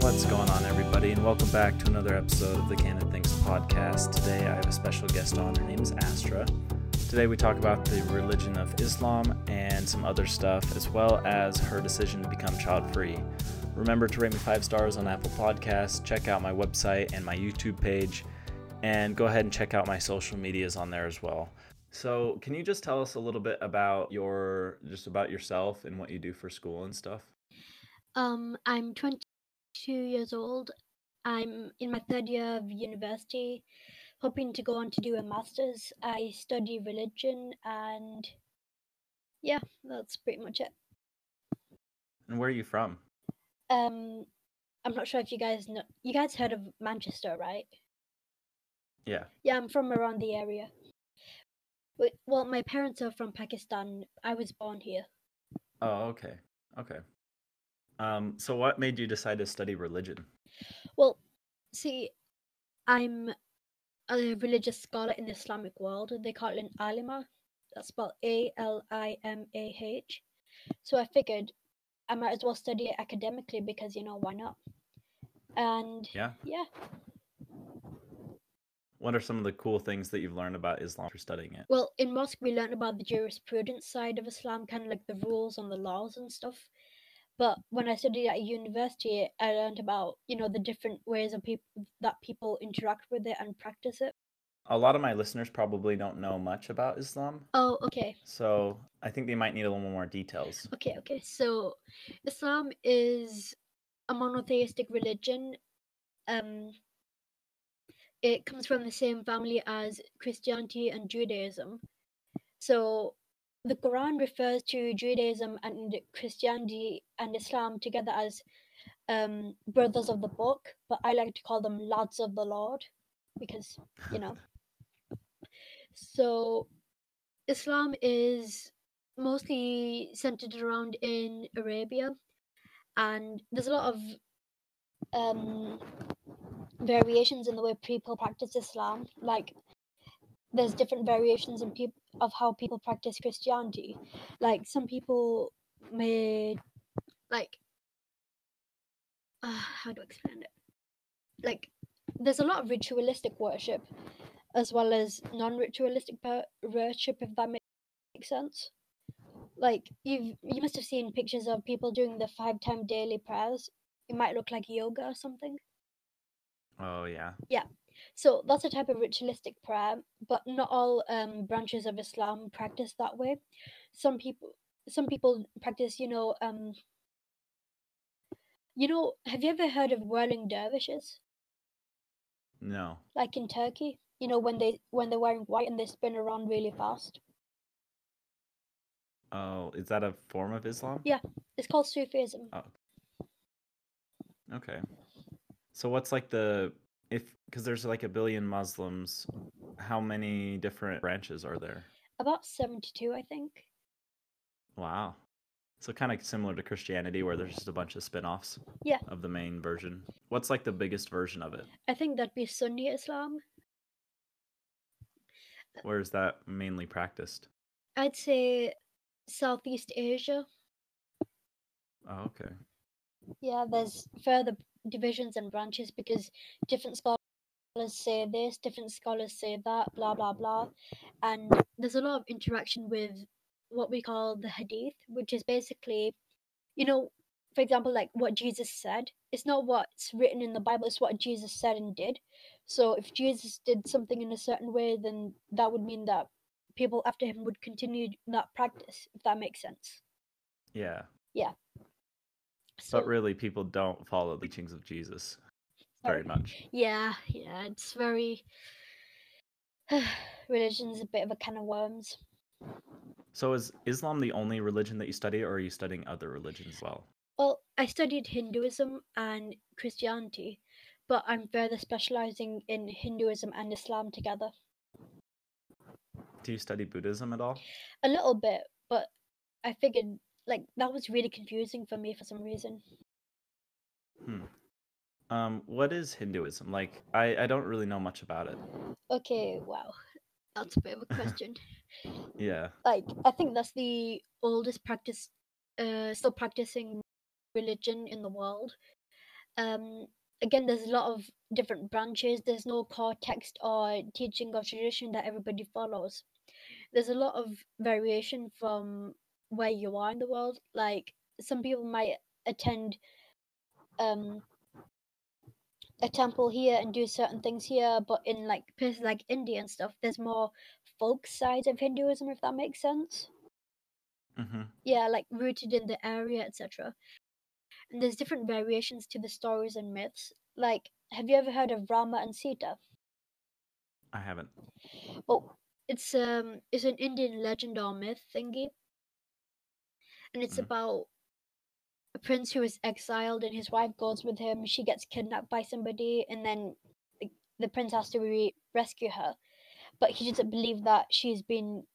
What's going on, everybody, and welcome back to another episode of the Canon Thinks podcast. Today, I have a special guest on. Her name is Astra. Today, we talk about the religion of Islam and some other stuff, as well as her decision to become child free. Remember to rate me five stars on Apple Podcasts, check out my website and my YouTube page, and go ahead and check out my social medias on there as well. So, can you just tell us a little bit about your just about yourself and what you do for school and stuff? Um, I'm 22 years old. I'm in my third year of university, hoping to go on to do a master's. I study religion, and yeah, that's pretty much it. And where are you from? Um, I'm not sure if you guys know. You guys heard of Manchester, right? Yeah. Yeah, I'm from around the area. Well, my parents are from Pakistan. I was born here. Oh, okay. Okay. Um, so what made you decide to study religion? Well, see, I'm a religious scholar in the Islamic world. They call it an alima. That's spelled A L I M A H. So I figured I might as well study it academically because you know why not? And Yeah. yeah, What are some of the cool things that you've learned about Islam through studying it? well, in mosque we learned about the jurisprudence side of Islam, kind of like the rules and the laws and stuff. But when I studied at university, I learned about you know the different ways of people that people interact with it and practice it. A lot of my listeners probably don't know much about Islam, Oh, okay. so I think they might need a little more details. Okay, okay. So Islam is a monotheistic religion. Um it comes from the same family as Christianity and Judaism. So the Quran refers to Judaism and Christianity and Islam together as um, brothers of the book, but I like to call them lads of the Lord because, you know. So Islam is mostly centered around in Arabia, and there's a lot of um, variations in the way people practice Islam. Like, there's different variations in peop- of how people practice Christianity. Like, some people may like uh, how do I explain it? Like, there's a lot of ritualistic worship as well as non-ritualistic per- worship, if that makes sense like you've you must have seen pictures of people doing the five time daily prayers it might look like yoga or something Oh yeah. yeah. So that's a type of ritualistic prayer but not all um, branches of islam practice that way some people some people practice you know um you know have you ever heard of whirling dervishes No. like in turkey you know when they when they're wearing white and they spin around really fast Oh, is that a form of Islam? Yeah. it's called sufism Oh. Okay. So what's like the if because there's like a billion Muslims, how many different branches are there? about 72 i think Wow. So kind of similar to Christianity where there's just a bunch of spin-offs Yeah. of the main version. What's like the biggest version of it? i think that'd be sunni islam Where is that mainly practiced? I'd say Southeast Asia. Oh, okay. Yeah, there's further divisions and branches because different scholars say this, different scholars say that, blah blah blah. And there's a lot of interaction with what we call the hadith, which is basically, you know, for example, like what Jesus said. It's not what's written in the Bible, it's what Jesus said and did. So if Jesus did something in a certain way, then that would mean that people after him would continue that practice, if that makes sense. Yeah. So, But really people don't follow the teachings of Jesus very much. Yeah, yeah, it's very. Religion's a bit of a can of worms. So is Islam the only religion that you study or are you studying other religions as well? Well, I studied Hinduism and Christianity, but I'm further specializing in Hinduism and Islam together. Do you study Buddhism at all? A little bit, but I figured like that was really confusing for me for some reason. Hmm. Um, what is Hinduism? Like, I, I don't really know much about it. Okay, wow. That's a bit of a question. Yeah. like I think that's the oldest practice uh still practicing religion in the world. Um, again, there's a lot of different branches. There's no core text or teaching or tradition that everybody follows. There's a lot of variation from where you are in the world. Like some people might attend um a temple here and do certain things here, but in like places like India and stuff, there's more folk sides of Hinduism, if that makes sense. Mm-hmm. Yeah, like rooted in the area, etc. And there's different variations to the stories and myths. Like, have you ever heard of Rama and Sita? I haven't. Well, it's um, it's an Indian legend or myth thingy, and it's Mhm. about a prince who is exiled and his wife goes with him. She gets kidnapped by somebody, and then the, the prince has to re- rescue her. But he doesn't believe that she's been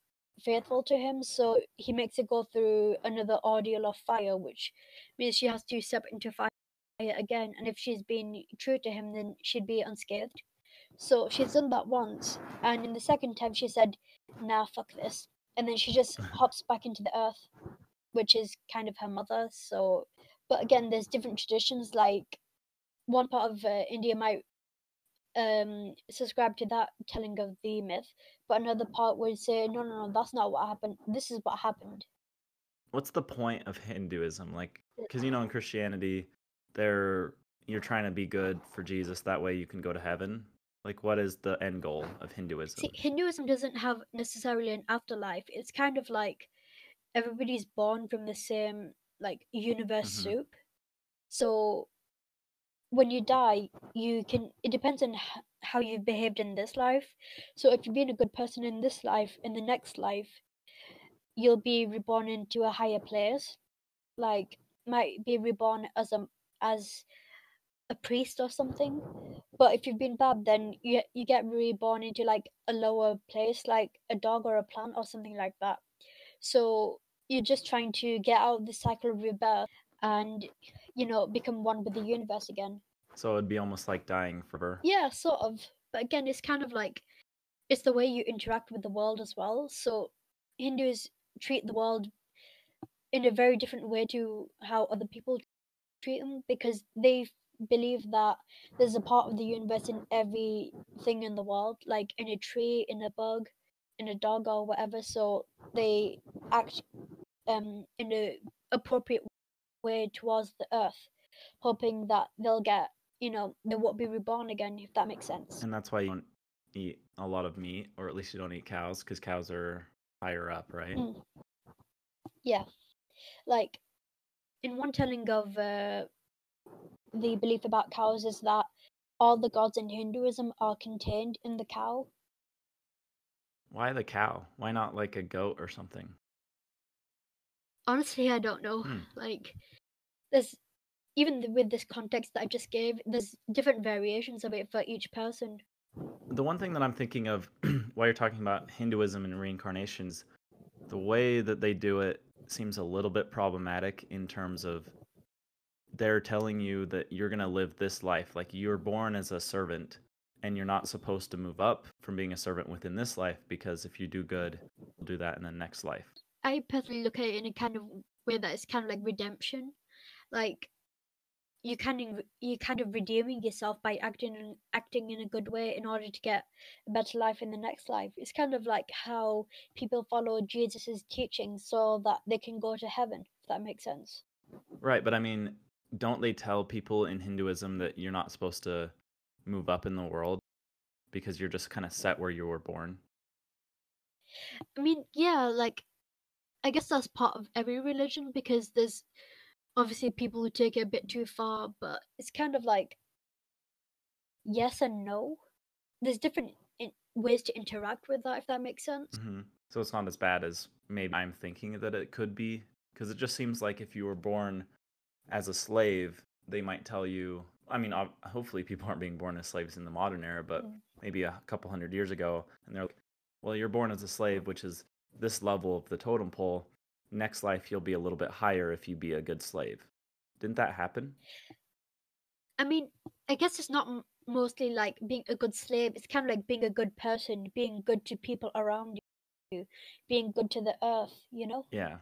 faithful to him, so he makes her go through another ordeal of fire, which means she has to step into fire again. And if she's been true to him, then she'd be unscathed. So she's done that once, and in the second time she said, "Nah, fuck this," and then she just hops back into the earth, which is kind of her mother. So, but again, there's different traditions. Like one part of uh, India might um subscribe to that telling of the myth, but another part would say, "No, no, no, that's not what happened. This is what happened." What's the point of Hinduism? Like, because you know, in Christianity, they're you're trying to be good for Jesus. That way, you can go to heaven. Like, what is the end goal of Hinduism? See, Hinduism doesn't have necessarily an afterlife. It's kind of like everybody's born from the same like universe Mhm. soup. So when you die, you can. It depends on h- how you've behaved in this life. So if you've been a good person in this life, in the next life, you'll be reborn into a higher place. Like might be reborn as a as a priest or something. But if you've been bad, then you you get reborn into like a lower place, like a dog or a plant or something like that. So you're just trying to get out of the cycle of rebirth and you know become one with the universe again. So it'd be almost like dying forever. Yeah, sort of. But again, it's kind of like it's the way you interact with the world as well. So Hindus treat the world in a very different way to how other people treat them because they believe that there's a part of the universe in everything in the world, like in a tree, in a bug, in a dog or whatever. So they act um in a appropriate way towards the earth, hoping that they'll get you know they won't be reborn again if that makes sense. And that's why you don't eat a lot of meat, or at least you don't eat cows, because cows are higher up, right? Mm. Yeah, like in one telling of uh, the belief about cows is that all the gods in Hinduism are contained in the cow. Why the cow? Why not like a goat or something? Honestly, I don't know. Hmm. Like, there's even with this context that I just gave, there's different variations of it for each person. The one thing that I'm thinking of while you're talking about Hinduism and reincarnations, the way that they do it seems a little bit problematic in terms of they're telling you that you're going to live this life. Like you're born as a servant and you're not supposed to move up from being a servant within this life because if you do good, you'll do that in the next life. I personally look at it in a kind of way that it's kind of like redemption, like you kind of you kind of redeeming yourself by acting in- acting in a good way in order to get a better life in the next life. It's kind of like how people follow Jesus's teachings so that they can go to heaven. If that makes sense. Right, but I mean, don't they tell people in Hinduism that you're not supposed to move up in the world because you're just kind of set where you were born? I mean, yeah, like I guess that's part of every religion because there's obviously people who take it a bit too far, but it's kind of like yes and no. There's different in- ways to interact with that, if that makes sense. hmm So it's not as bad as maybe I'm thinking that it could be, because it just seems like if you were born as a slave, they might tell you. I mean, hopefully people aren't being born as slaves in the modern era, but Mm. maybe a couple hundred years ago, and they're like, "Well, you're born as a slave, which is this level of the totem pole. Next life, you'll be a little bit higher if you be a good slave." Didn't that happen? I mean, I guess it's not m- mostly like being a good slave. It's kind of like being a good person, being good to people around you, being good to the earth. You know? Yeah.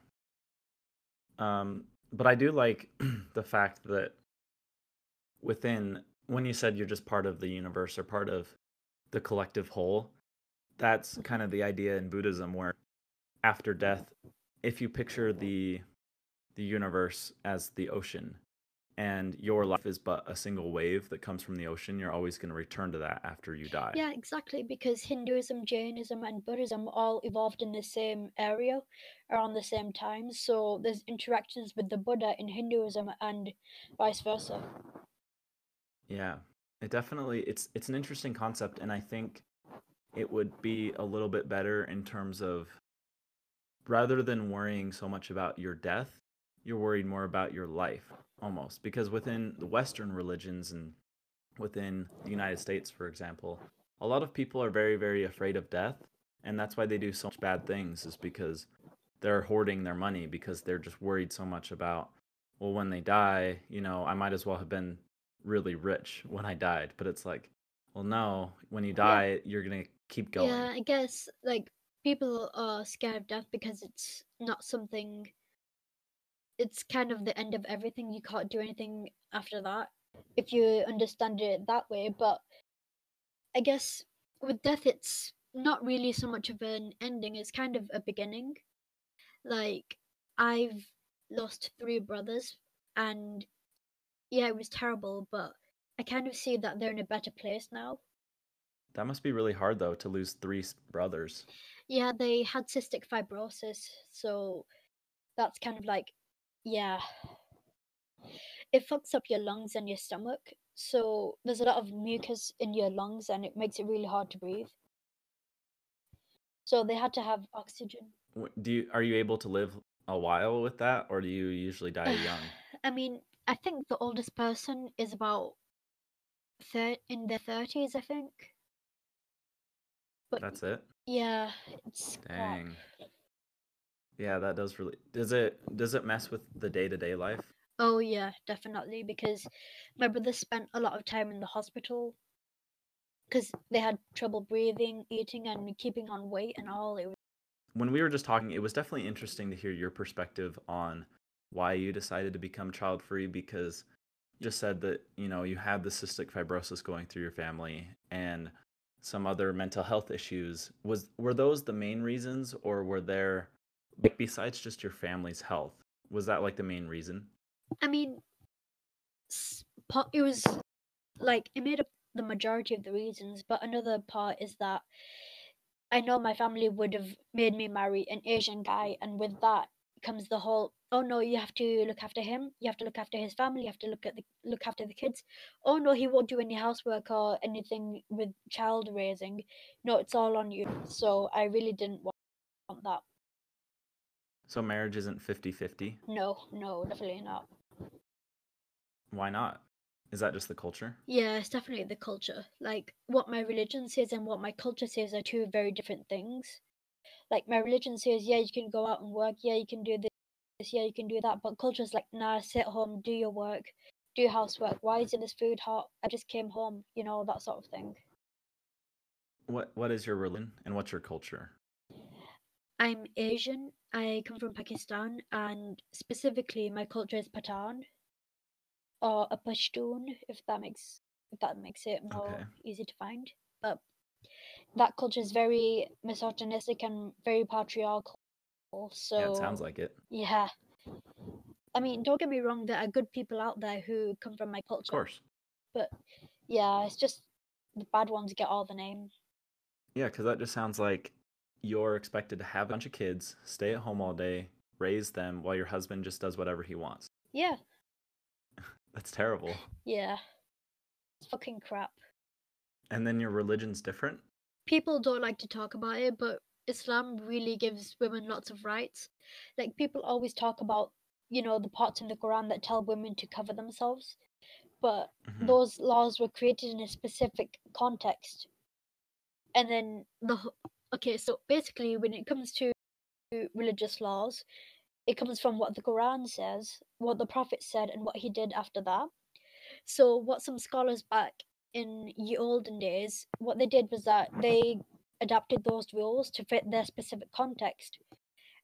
Um, but I do like the fact that within when you said you're just part of the universe or part of the collective whole, that's kind of the idea in Buddhism where after death, if you picture the the universe as the ocean and your life is but a single wave that comes from the ocean, you're always going to return to that after you die. Yeah, exactly. Because Hinduism, Jainism, and Buddhism all evolved in the same area around the same time. So there's interactions with the Buddha in Hinduism and vice versa. Yeah. It definitely it's it's an interesting concept and I think it would be a little bit better in terms of rather than worrying so much about your death, you're worried more about your life almost because within the western religions and within the United States for example, a lot of people are very very afraid of death and that's why they do so much bad things is because they're hoarding their money because they're just worried so much about well when they die, you know, I might as well have been really rich when I died, but it's like well no, when you Yeah. die you're going to keep going. Yeah, I guess like people are scared of death because it's not something it's kind of the end of everything. You can't do anything after that if you understand it that way. But I guess with death, it's not really so much of an ending, it's kind of a beginning. Like, I've lost three brothers, and yeah, it was terrible, but I kind of see that they're in a better place now. That must be really hard though to lose three brothers. Yeah, they had cystic fibrosis, so that's kind of like, yeah, it fucks up your lungs and your stomach. So there's a lot of mucus in your lungs, and it makes it really hard to breathe. So they had to have oxygen. Do you are you able to live a while with that or do you usually die young? I mean, I think the oldest person is about thir- in their thirties, I think. But That's it. yeah, it's crap. Dang. Yeah, that does really Does it does it mess with the day-to-day life? Oh yeah, definitely because my brother spent a lot of time in the hospital because they had trouble breathing, eating, and keeping on weight and all. It was When we were just talking, it was definitely interesting to hear your perspective on why you decided to become child-free because you just said that, you know, you had the cystic fibrosis going through your family and some other mental health issues. Was were those the main reasons or were there like besides just your family's health? Was that like the main reason? I mean, it was like it made up the majority of the reasons, but another part is that I know my family would have made me marry an Asian guy, and with that comes the whole oh no, you have to look after him, you have to look after his family, you have to look at the look after the kids. Oh no, he won't do any housework or anything with child raising. No, it's all on you. So I really didn't want that. So marriage isn't 50-50? No, no, definitely not. Why not? Is that just the culture? Yeah, it's definitely the culture. Like what my religion says and what my culture says are two very different things. Like my religion says, yeah, you can go out and work, yeah, you can do this, yeah, you can do that, but culture is like, nah, sit home, do your work, do housework. Why isn't this food hot? I just came home, you know, that sort of thing. What what is your religion and what's your culture? I'm Asian. I come from Pakistan, and specifically, my culture is Pathan or a Pashtun, if that makes if that makes it more Okay. easy to find. But that culture is very misogynistic and very patriarchal. So Yeah, it sounds like it. yeah. I mean, don't get me wrong. There are good people out there who come from my culture. Of course. but yeah, it's just the bad ones get all the name. Yeah, because that just sounds like you're expected to have a bunch of kids, stay at home all day, raise them while your husband just does whatever he wants. Yeah, That's terrible. yeah, it's fucking crap. And then your religion's different? people don't like to talk about it, but Islam really gives women lots of rights. Like people always talk about, you know, the parts in the Quran that tell women to cover themselves, but Mhm. those laws were created in a specific context. And then the okay, so basically, when it comes to religious laws, it comes from what the Quran says, what the Prophet said, and what he did after that. So, what some scholars back in the olden days, what they did was that they adapted those rules to fit their specific context,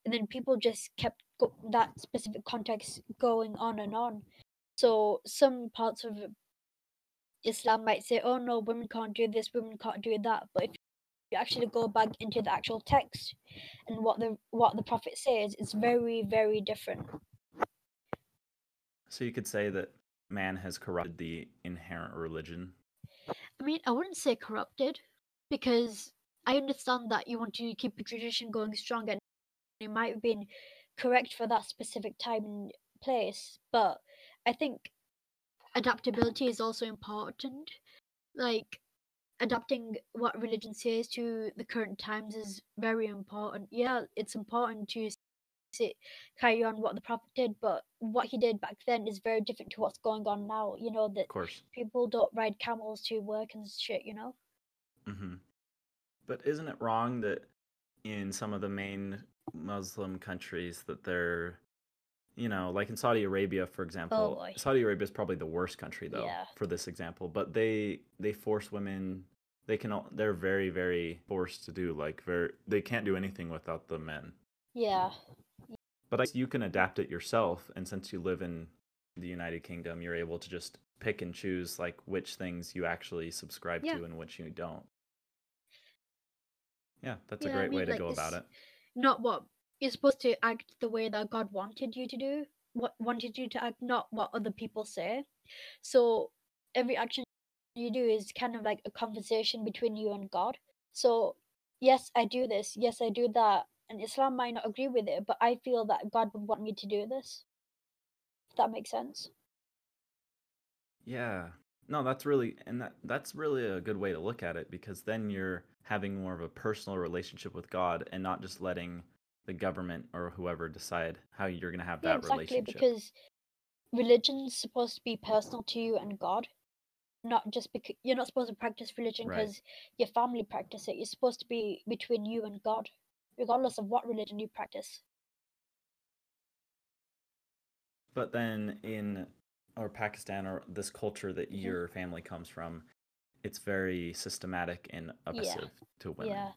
and then people just kept go- that specific context going on and on. So, some parts of Islam might say, "Oh no, women can't do this, women can't do that." But if you actually go back into the actual text and what the what the prophet says, it's very very different. So you could say that man has corrupted the inherent religion. I mean, I wouldn't say corrupted because I understand that you want to keep the tradition going strong and it might have been correct for that specific time and place, but I think adaptability is also important. Like adapting what religion says to the current times is very important. Yeah, it's important to sit, carry on what the prophet did, but what he did back then is very different to what's going on now. You know that Of course. people don't ride camels to work and shit. You know. hmm But isn't it wrong that in some of the main Muslim countries that they're, you know, like in Saudi Arabia, for example, oh, boy. Saudi Arabia is probably the worst country though Yeah. for this example. But they they force women. They can. They're very very forced to do like very. They can't do anything without the men. Yeah. But I, you can adapt it yourself, and since you live in the United Kingdom, you're able to just pick and choose like which things you actually subscribe Yeah. to and which you don't. Yeah, that's Yeah, a I great way mean, to like, go about it. Not what you're supposed to act the way that God wanted you to do. What wanted you to act, not what other people say. So every action you do is kind of like a conversation between you and God. So yes, I do this. Yes, I do that. And Islam might not agree with it, but I feel that God would want me to do this. If that makes sense. Yeah. No, that's really and that that's really a good way to look at it because then you're having more of a personal relationship with God and not just letting the government or whoever decide how you're going to have Yeah, that exactly. relationship. Because religion's supposed to be personal to you and God, not just because you're not supposed to practice religion Right. because your family practice it. You're supposed to be between you and God, regardless of what religion you practice. But then in or Pakistan or this culture that Mhm. your family comes from, it's very systematic and oppressive to women. Yeah.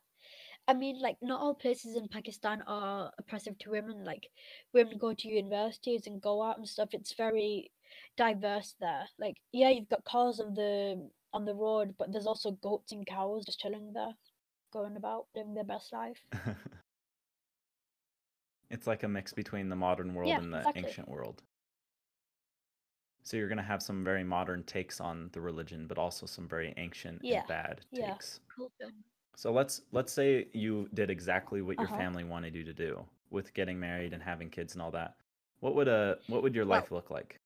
I mean, like, not all places in Pakistan are oppressive to women. Like, women go to universities and go out and stuff. It's very diverse there. Like, yeah, you've got cars on the on the road, but there's also goats and cows just chilling there, going about, living their best life. it's like a mix between the modern world Yeah, and the exactly. ancient world. So you're going to have some very modern takes on the religion, but also some very ancient Yeah, and bad yeah. takes. Cool. So let's let's say you did exactly what your Uh-huh. family wanted you to do with getting married and having kids and all that. What would a what would your Well- life look like?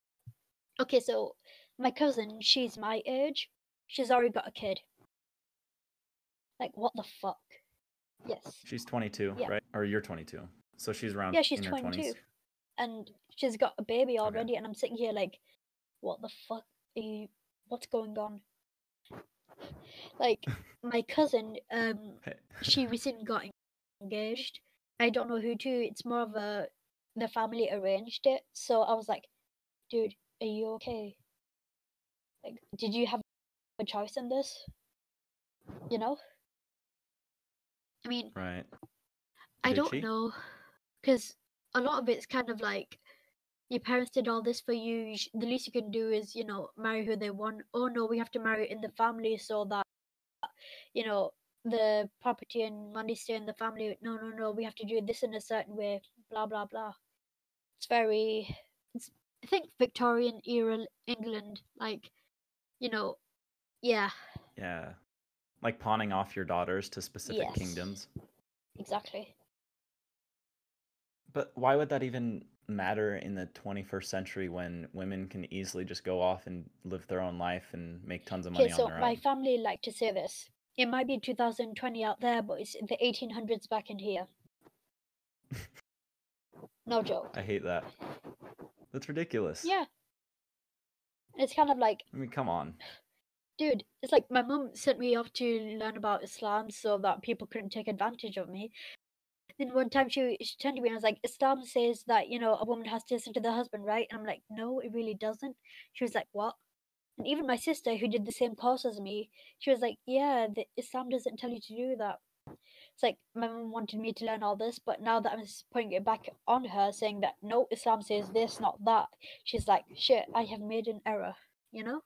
Okay, so my cousin, she's my age. She's already got a kid. Like, what the fuck? Yes. She's 22, Yeah. right? Or you're 22. So she's around Yeah, she's in her 22. 20s. And she's got a baby Okay. already, and I'm sitting here like, what the fuck are you, what's going on? Like, my cousin, um, she recently got engaged. I don't know who to. It's more of a the family arranged it. So I was like, dude, are you okay? Like, did you have a choice in this? You know? I mean, right. I Did don't she? know, because a lot of it's kind of like your parents did all this for you. you sh- the least you can do is, you know, marry who they want. Oh no, we have to marry in the family so that, you know, the property and money stay in the family. No, no, no, we have to do this in a certain way. Blah blah blah. It's very, it's I think Victorian era England, like, you know, yeah, Yeah. Like pawning off your daughters to specific Yes. kingdoms. exactly. But why would that even matter in the 21st century when women can easily just go off and live their own life and make tons of money Okay, so on their my own? family like to say this. It might be 2020 out there, but it's the 1800s back in here. No joke. I hate that. That's ridiculous. Yeah. It's kind of like, I mean, come on. dude, it's like my mum sent me off to learn about Islam so that people couldn't take advantage of me. Then one time she, she turned to me and I was like, Islam says that, you know, a woman has to listen to the husband, right? And I'm like, no, it really doesn't. She was like, what? And even my sister, who did the same course as me, she was like, yeah, the Islam doesn't tell you to do that. It's like my mom wanted me to learn all this, but now that I'm putting it back on her, saying that no, Islam says this, not that, she's like, shit, I have made an error, you know?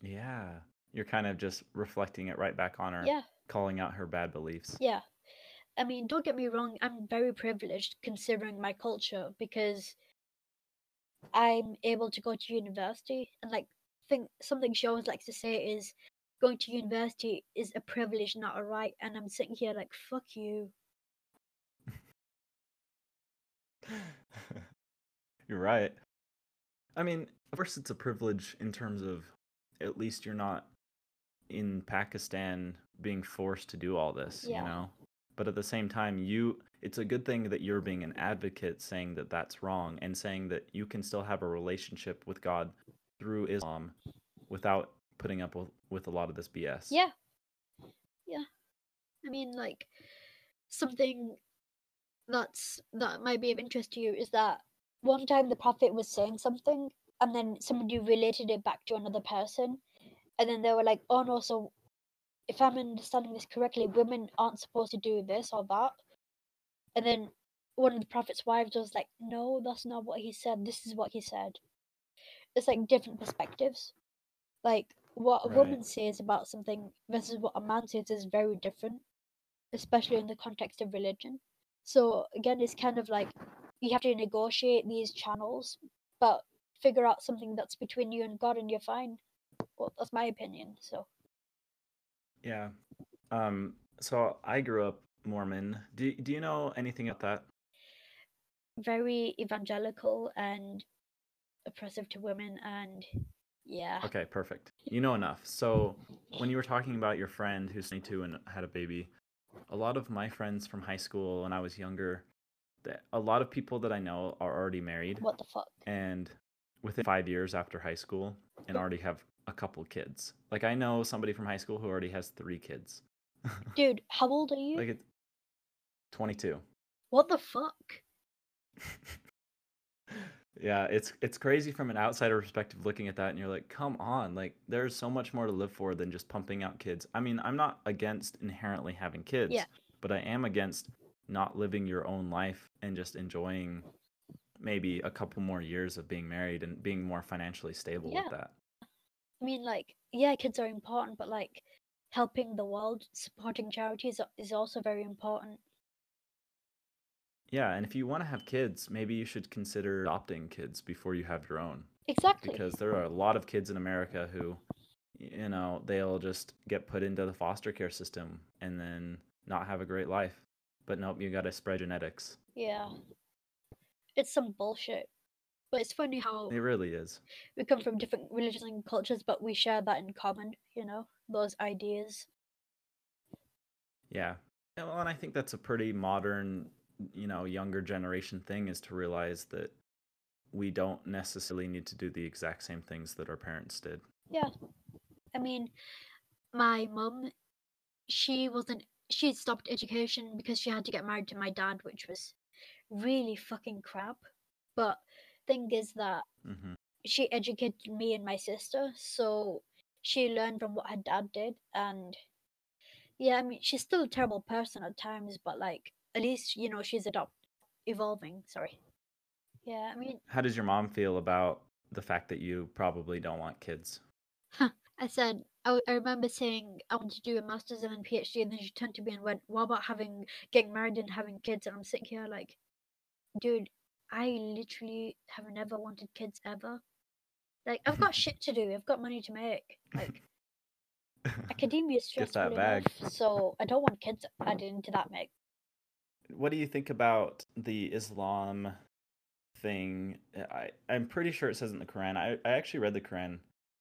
Yeah. You're kind of just reflecting it right back on her, Yeah, calling out her bad beliefs. yeah. I mean, don't get me wrong, I'm very privileged considering my culture because I'm able to go to university and like think something she always likes to say is going to university is a privilege, not a right. And I'm sitting here like, fuck you. You're right. I mean, of course, it's a privilege in terms of at least you're not in Pakistan being forced to do all this, Yeah. you know? But at the same time, you it's a good thing that you're being an advocate saying that that's wrong and saying that you can still have a relationship with God through Islam without putting up with, with a lot of this BS. Yeah. Yeah. I mean, like, something that's that might be of interest to you is that one time the prophet was saying something and then somebody related it back to another person and then they were like oh no so if i'm understanding this correctly women aren't supposed to do this or that. And then one of the prophet's wives was like no that's not what he said. This is what he said. It's like different perspectives. Like what a Right. woman says about something versus what a man says is very different especially in the context of religion. So again it's kind of like you have to negotiate these channels but figure out something that's between you and god and you're fine. Well that's my opinion so Yeah. Um so I grew up Mormon. Do do you know anything about that? very evangelical and oppressive to women and yeah Okay, perfect. You know enough. So, when you were talking about your friend who's 22 and had a baby, a lot of my friends from high school when I was younger, a lot of people that I know are already married what the fuck and within 5 years after high school and already have a couple kids. Like I know somebody from high school who already has 3 kids. dude how old are you like it's 22. what the fuck yeah, it's it's crazy from an outsider perspective looking at that and you're like, "Come on, like there's so much more to live for than just pumping out kids." I mean, I'm not against inherently having kids, Yeah. but I am against not living your own life and just enjoying maybe a couple more years of being married and being more financially stable Yeah. with that. I mean like yeah kids are important but like helping the world supporting charities is also very important Yeah, and if you want to have kids, maybe you should consider adopting kids before you have your own. exactly because there are a lot of kids in America who, you know, they'll just get put into the foster care system and then not have a great life. But nope, you got to spread genetics. yeah it's some bullshit but it's funny how It really is. we come from different religions and cultures, but we share that in common, you know, those ideas. Yeah. Well, and I think that's a pretty modern, you know, younger generation thing is to realize that we don't necessarily need to do the exact same things that our parents did. Yeah. I mean, my mum, she wasn't, she stopped education because she had to get married to my dad, which was really fucking crap. But thing is that mm-hmm. she educated me and my sister, so she learned from what her dad did. And yeah, I mean, she's still a terrible person at times, but like, at least, you know, she's adopt evolving. Sorry. Yeah, I mean, How does your mom feel about the fact that you probably don't want kids? I said, I remember saying I want to do a master's and then PhD, and then she turned to me and went, What about having getting married and having kids? And I'm sitting here like, dude, I literally have never wanted kids ever. Like, I've got shit to do, I've got money to make. Like, academia is stressful that bag. enough, so I don't want kids added into that mix. what do you think about the Islam thing? I, I'm pretty sure it says in the Quran. I, I actually read the Quran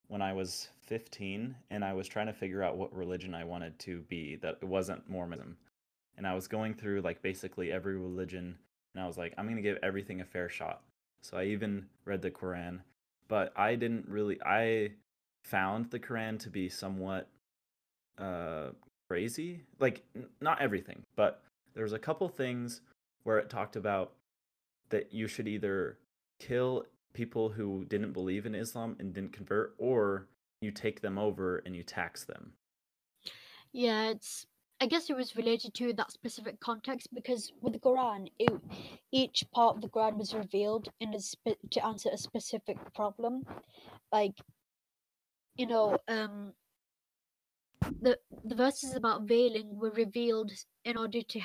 when I was 15 and I was trying to figure out what religion I wanted to be, that it wasn't Mormonism. And I was going through like basically every religion and I was like, I'm to give everything a fair shot. So I even read the Quran, but I didn't really, I found the Quran to be somewhat uh, crazy. Like, n- not everything, but there's a couple things where it talked about that you should either kill people who didn't believe in Islam and didn't convert, or you take them over and you tax them. Yeah, it's. I guess it was related to that specific context because with the Quran, it, each part of the Quran was revealed in spe- to answer a specific problem. Like, you know, um, the the verses about veiling were revealed in order to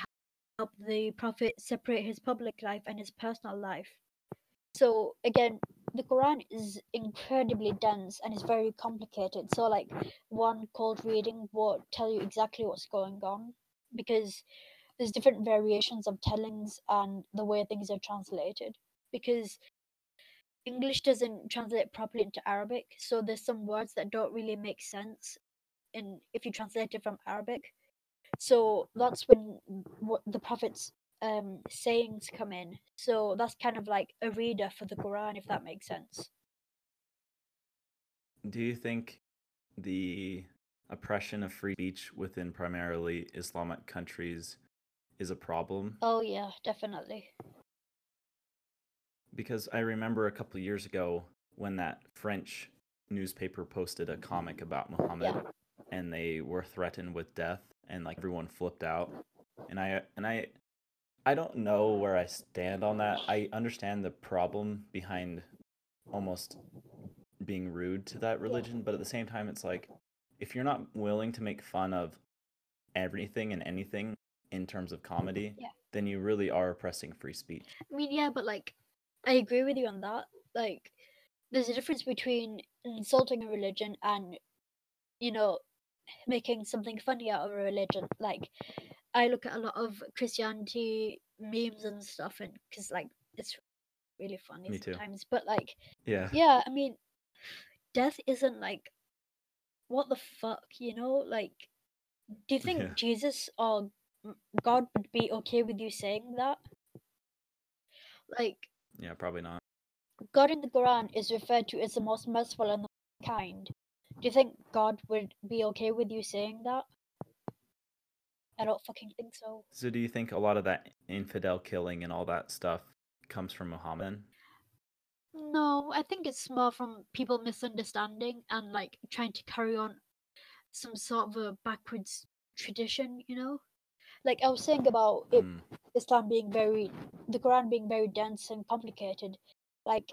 help the prophet separate his public life and his personal life. So again, the Quran is incredibly dense and is very complicated. So like one cold reading won't tell you exactly what's going on because there's different variations of tellings and the way things are translated because English doesn't translate properly into Arabic, so there's some words that don't really make sense in if you translate it from Arabic. So that's when what the Prophet's um, sayings come in. So that's kind of like a reader for the Quran, if that makes sense. Do you think the oppression of free speech within primarily Islamic countries is a problem? Oh yeah, definitely. Because I remember a couple years ago when that French newspaper posted a comic about Muhammad Yeah. and they were threatened with death and like everyone flipped out. And I and I I don't know where I stand on that. I understand the problem behind almost being rude to that religion, but at the same time it's like if you're not willing to make fun of everything and anything in terms of comedy, Yeah. then you really are oppressing free speech. I mean, yeah, but like, I agree with you on that. Like, there's a difference between insulting a religion and, you know, making something funny out of a religion. Like, I look at a lot of Christianity memes and stuff, and because like it's really funny Me too. sometimes. But like, Yeah. yeah, I mean, death isn't like, what the fuck, you know? Like, do you think Yeah. Jesus or God would be okay with you saying that? Like, Yeah, probably not. God in the Quran is referred to as the most merciful and the kind. Do you think God would be okay with you saying that? I don't fucking think so. So do you think a lot of that infidel killing and all that stuff comes from Muhammad? No, I think it's more from people misunderstanding and like trying to carry on some sort of a backwards tradition, you know? Like I was saying about it, Mm, Islam being very, the Quran being very dense and complicated. Like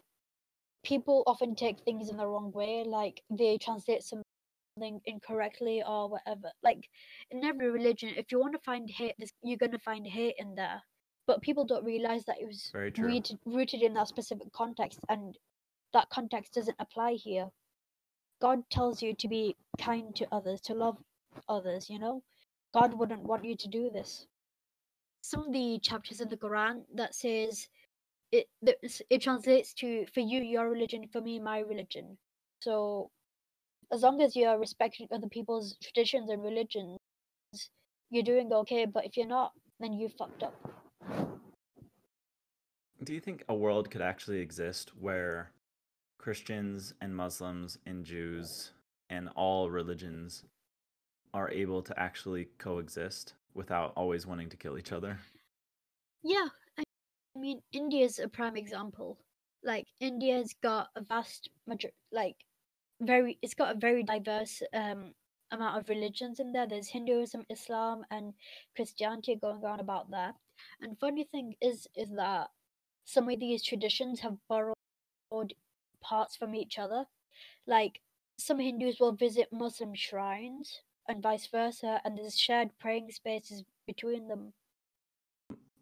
people often take things in the wrong way, like they translate something incorrectly or whatever. Like in every religion, if you want to find hate, you're going to find hate in there. But people don't realize that it was rooted, rooted in that specific context, and that context doesn't apply here. God tells you to be kind to others, to love others, you know? God wouldn't want you to do this. Some of the chapters in the Quran that says it it translates to for you your religion, for me my religion. So as long as you're respecting other people's traditions and religions, you're doing okay. But if you're not, then you fucked up. Do you think a world could actually exist where Christians and Muslims and Jews and all religions are able to actually coexist without always wanting to kill each other? Yeah, I mean, India's a prime example. Like, India's got a vast, major- like, very, it's got a very diverse um amount of religions in there. There's Hinduism, Islam, and Christianity going on about that. And funny thing is, is that some of these traditions have borrowed parts from each other. Like, some Hindus will visit Muslim shrines and vice versa, and there's shared praying spaces between them.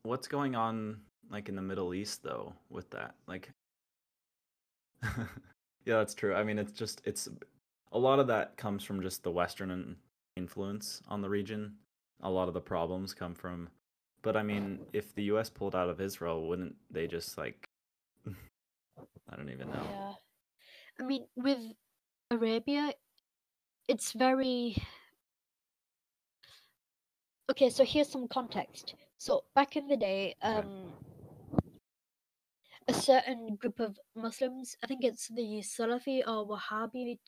What's going on like in the Middle East though with that? Like Yeah, that's true. I mean, it's just it's a lot of that comes from just the western influence on the region. A lot of the problems come from but I mean, if the US pulled out of Israel, wouldn't they just like I don't even know. Yeah. I mean, with Arabia, it's very. Okay, so here's some context. So back in the day, um, a certain group of Muslims, I think it's the Salafi or Wahhabi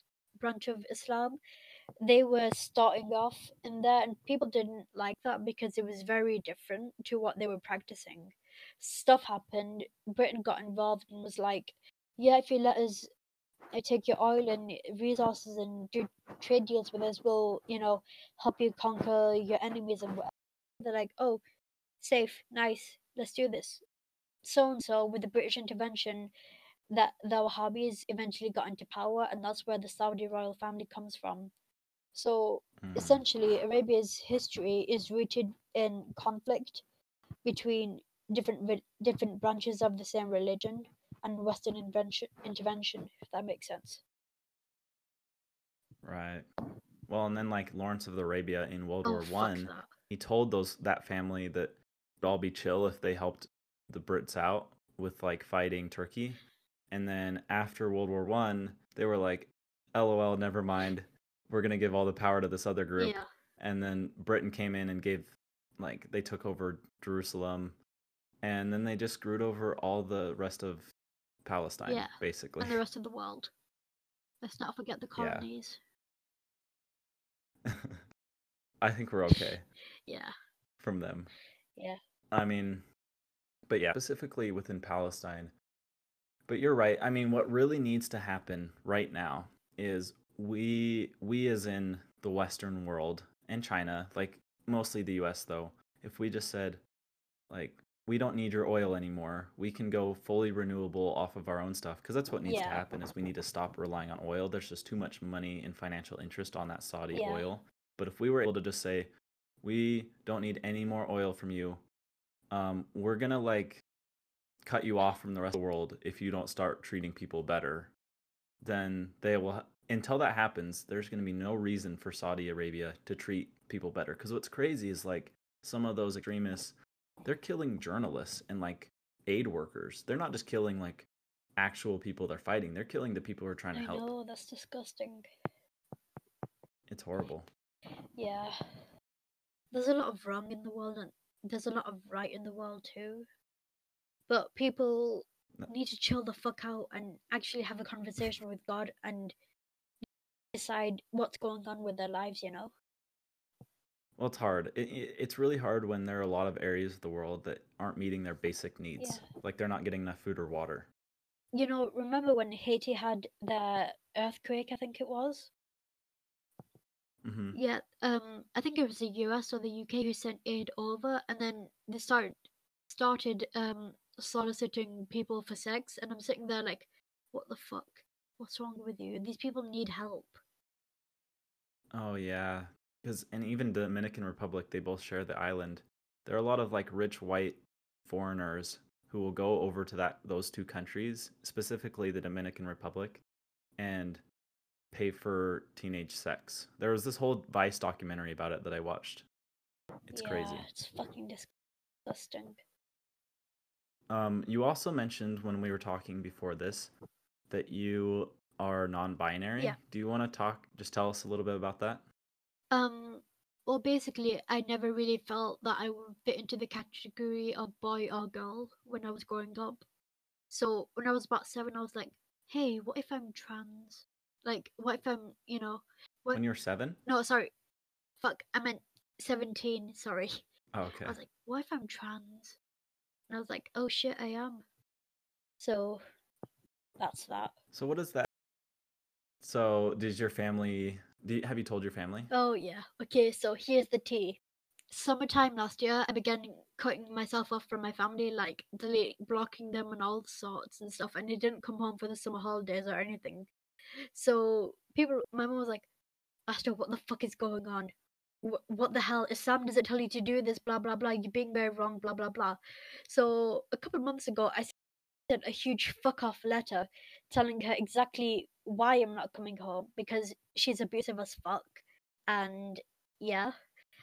branch of Islam, they were starting off in there, and people didn't like that because it was very different to what they were practicing. Stuff happened. Britain got involved and was like, "Yeah, if you let us uh, take your oil and resources and do trade deals with us, we'll, you know, help you conquer your enemies and whatever." They're like, "Oh, safe, nice, let's do this." So and so, with the British intervention, that the Wahhabis eventually got into power, and that's where the Saudi royal family comes from. So Mm. essentially, Arabia's history is rooted in conflict between different vi- different branches of the same religion and Western invention, intervention, if that makes sense. Right. Well, and then like Lawrence of Arabia in World Oh, War One, he told those that family that it'd all be chill if they helped the Brits out with like fighting Turkey. And then after World War One, they were like, "LOL, never mind. We're gonna give all the power to this other group." Yeah, And then Britain came in and gave, like, they took over Jerusalem, and then they just screwed over all the rest of Palestine, Yeah, basically. and the rest of the world. Let's not forget the colonies. Yeah. colonies. I think we're okay. Yeah, from them. Yeah. I mean, but yeah, specifically within Palestine. But you're right. I mean, what really needs to happen right now is we we as in the western world and China, like mostly the US though, if we just said like we don't need your oil anymore. We can go fully renewable off of our own stuff because that's what needs to happen is we need to stop relying on oil. There's just too much money and financial interest on that Saudi Yeah. oil. But if we were able to just say we don't need any more oil from you. Um, we're gonna like cut you off from the rest of the world if you don't start treating people better. Then they will. ha- Until that happens, there's gonna be no reason for Saudi Arabia to treat people better. Because what's crazy is like some of those extremists, they're killing journalists and like aid workers. They're not just killing like actual people they're fighting. They're killing the people who are trying to I help. know that's disgusting. It's horrible. Yeah, there's a lot of wrong in the world, and there's a lot of right in the world too. But people No. need to chill the fuck out and actually have a conversation with God and decide what's going on with their lives. You know. Well, it's hard. It, it, it's really hard when there are a lot of areas of the world that aren't meeting their basic needs. Like they're not getting enough food or water. You know, remember when Haiti had the earthquake? I think it was. Hmm Yeah, um, I think it was the US or the UK who sent aid over, and then they start started um soliciting people for sex, and I'm sitting there like, what the fuck? What's wrong with you? These people need help. Oh yeah, because and even Dominican Republic, they both share the island. There are a lot of like rich white foreigners who will go over to that those two countries, specifically the Dominican Republic, and pay for teenage sex. There was this whole Vice documentary about it that I watched. It's crazy. Yeah, It's fucking disgusting. Um, you also mentioned when we were talking before this that you are non-binary. Yeah. Do you want to talk? Just tell us a little bit about that. Um, well, basically, I never really felt that I would fit into the category of boy or girl when I was growing up. So when I was about seven, I was like, "Hey, what if I'm trans? Like, what if I'm, you know, what? When you're seven. No, sorry, fuck, I meant seventeen. Sorry, Oh, okay. I was like, what if I'm trans? And I was like, oh shit, I am. So that's that. So what is that? So did your family? You, have you told your family? Oh yeah. Okay, so here's the tea. Summertime last year, I began cutting myself off from my family, like delete, blocking them and all sorts and stuff. And they didn't come home for the summer holidays or anything. So people, my mom was like, Astro, what the fuck is going on? What, the hell? If Sam doesn't tell you to do this, blah blah blah, you're being very wrong, blah blah blah. So a couple months ago, I sent a huge fuck off letter telling her exactly why I'm not coming home because she's abusive as fuck. And yeah,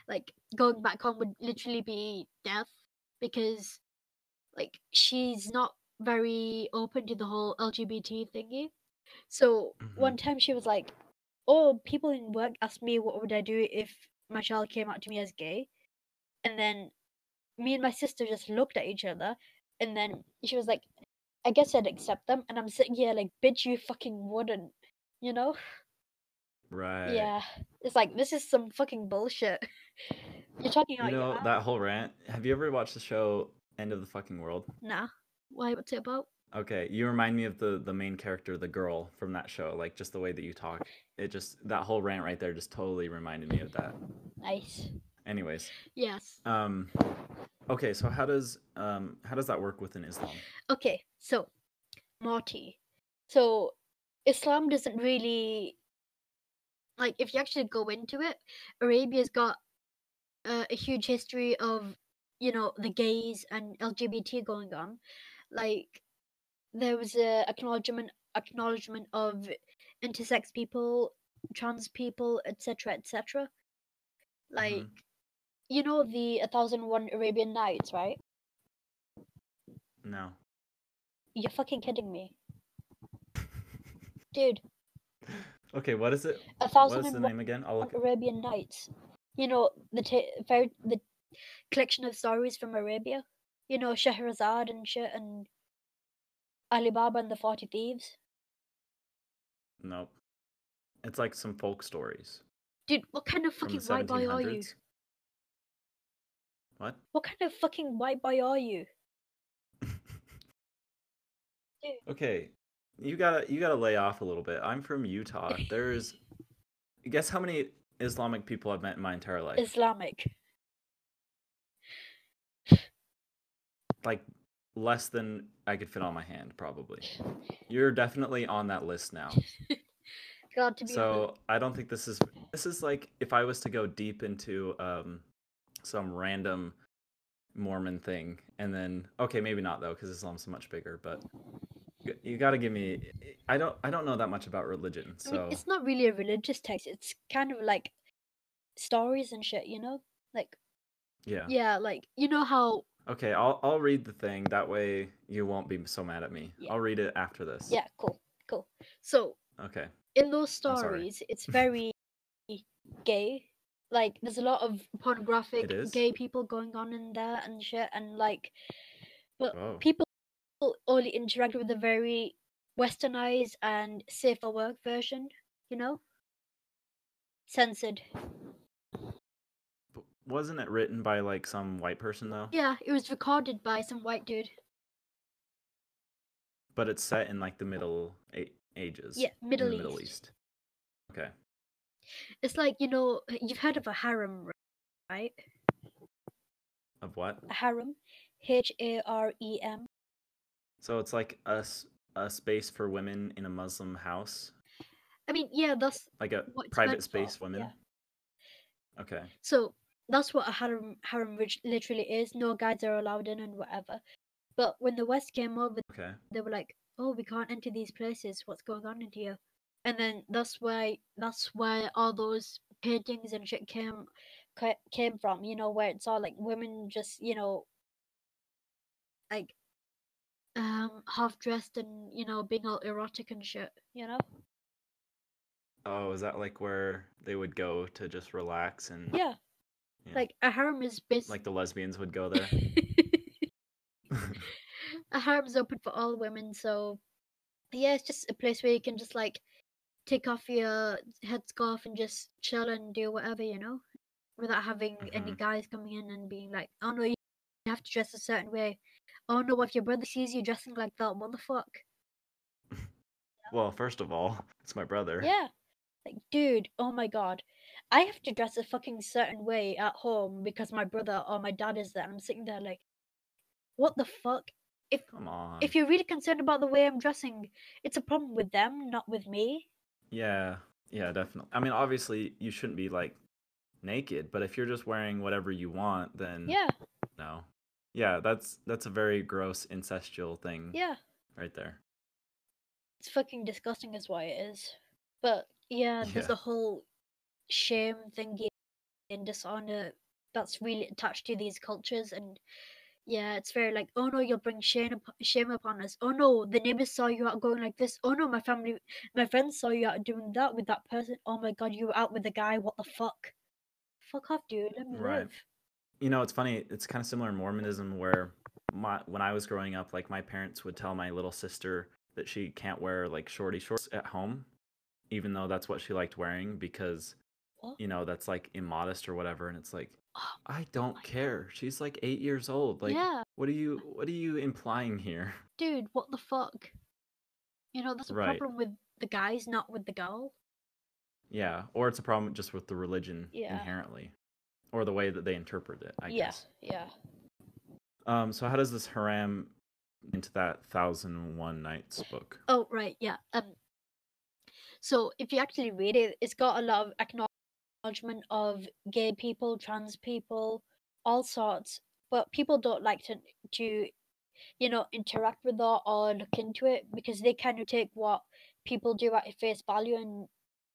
like going back home would literally be death because like she's not very open to the whole LGBT thingy. So Mhm. one time she was like, "Oh, people in work asked me what would I do if my child came out to me as gay," and then me and my sister just looked at each other, and then she was like, "I guess I'd accept them," and I'm sitting here like, "Bitch, you fucking wouldn't," you know? Right. Yeah, it's like this is some fucking bullshit. You're talking You out know your that whole rant. Have you ever watched the show End of the Fucking World? Nah. Why? What's it about? Okay, you remind me of the the main character, the girl from that show. Like just the way that you talk. It just that whole rant right there just totally reminded me of that. Nice. Anyways, Yes. um, okay. So how does um how does that work within Islam? Okay. So, Marty, So Islam doesn't really like if you actually go into it, Arabia's got uh, a huge history of you know the gays and LGBT going on. Like there was a acknowledgement acknowledgement of intersex people, trans people, etc., etc. Like Mhm. you know the A Thousand and One Arabian Nights, right? No. You're fucking kidding me, dude. Okay, what is it? A Thousand is the name again? I'll look. Arabian Nights. You know the very the collection of stories from Arabia. You know Shahrazad and shit and Ali Baba and the Forty Thieves. Nope. It's like some folk stories Dude, what kind of fucking white boy are you? What? What kind of fucking white boy are you? Okay, you gotta you gotta lay off a little bit. I'm from Utah. There's, guess how many Islamic people I've met in my entire life? Islamic. like less than I could fit on my hand, probably. You're definitely on that list now. To be So I don't think this is this is like if I was to go deep into um some random Mormon thing and then okay maybe not though because Islam's so much bigger but you got to give me I don't I don't know that much about religion I mean, so it's not really a religious text. It's kind of like stories and shit, you know? Like, yeah yeah, like, you know how, okay I'll I'll read the thing that way you won't be so mad at me Yeah. I'll read it after this yeah, cool, cool. So, okay in those stories, it's very gay. Like, there's a lot of pornographic gay people going on in there and shit, and like, but Whoa. people only interact with the very westernized and safer work version, you know? Censored. Wasn't it written by like some white person though Yeah, it was recorded by some white dude. but it's set in like the middle a- ages Yeah, Middle the Middle East. East okay It's like, you know, you've heard of a harem, right? of what A harem. H A R E M. So it's like a a space for women in a Muslim house, I mean, yeah, that's like a private meant for, space women. yeah. Okay. So that's what a harem harem literally is. No guys are allowed in and whatever. But when the West came over, Okay. they were like, "Oh, we can't enter these places. What's going on in here?" And then that's why that's where all those paintings and shit came came from. You know, where it's all like women just you know, like um half dressed and you know being all erotic and shit. You know? Oh, is that like where they would go to just relax and Yeah. Yeah. Like a harem is basically like the lesbians would go there? a harem's open for all women, so yeah, it's just a place where you can just like take off your headscarf and just chill and do whatever, you know, without having any Mhm. guys coming in and being like, "Oh no, you have to dress a certain way." Oh no, if your brother sees you dressing like that, what the fuck? well, first of all, it's my brother. Yeah, like dude, oh my god, I have to dress a fucking certain way at home because my brother or my dad is there, and I'm sitting there like, what the fuck? If Come on. if you're really concerned about the way I'm dressing, it's a problem with them, not with me. Yeah. Yeah, definitely. I mean, obviously you shouldn't be like naked, but if you're just wearing whatever you want, then Yeah, no. Yeah, that's that's a very gross incestual thing yeah. right there. It's fucking disgusting, is why it is. But yeah, there's Yeah. a whole shame thingy and dishonor that's really attached to these cultures, and yeah, it's very like, oh no, you'll bring shame up- shame upon us. Oh no, the neighbors saw you out going like this. Oh no, my family, my friends saw you out doing that with that person. Oh my god, you were out with a guy. What the fuck? Fuck off, dude. Let me Right. live. You know, it's funny. It's kind of similar in Mormonism, where my when I was growing up, like my parents would tell my little sister that she can't wear like shorty shorts at home, even though that's what she liked wearing because? You know that's like immodest or whatever. And it's like, Oh, I don't care. She's like eight years old. Like, yeah, what are you what are you implying here? dude. What the fuck? You know, that's a Right. problem with the guys, not with the girl. Yeah, or it's a problem just with the religion Yeah. inherently, or the way that they interpret it. I yeah, guess. yeah. Um, so how does this haram into that Thousand and One Nights book. Oh right, yeah. Um. So if you actually read it, it's got a lot of acknowledgement of gay people, trans people, all sorts. But people don't like to to, you know, interact with that or look into it because they kind of take what people do at face value and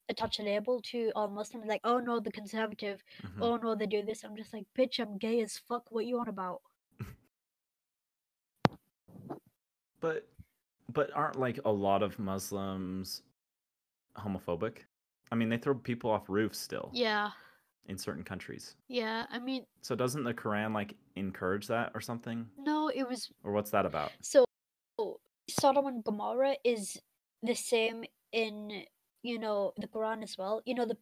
attach a label to all Muslims. Like, oh no, the conservative. Mhm. Oh no, they do this. I'm just like, bitch, I'm gay as fuck. What you on about? But but aren't like a lot of Muslims homophobic? I mean, they throw people off roofs still Yeah, in certain countries. yeah. I mean, So doesn't the Quran like encourage that or something? no, it was Or what's that about? So Sodom and Gomorrah is the same in you know the Quran as well. You know the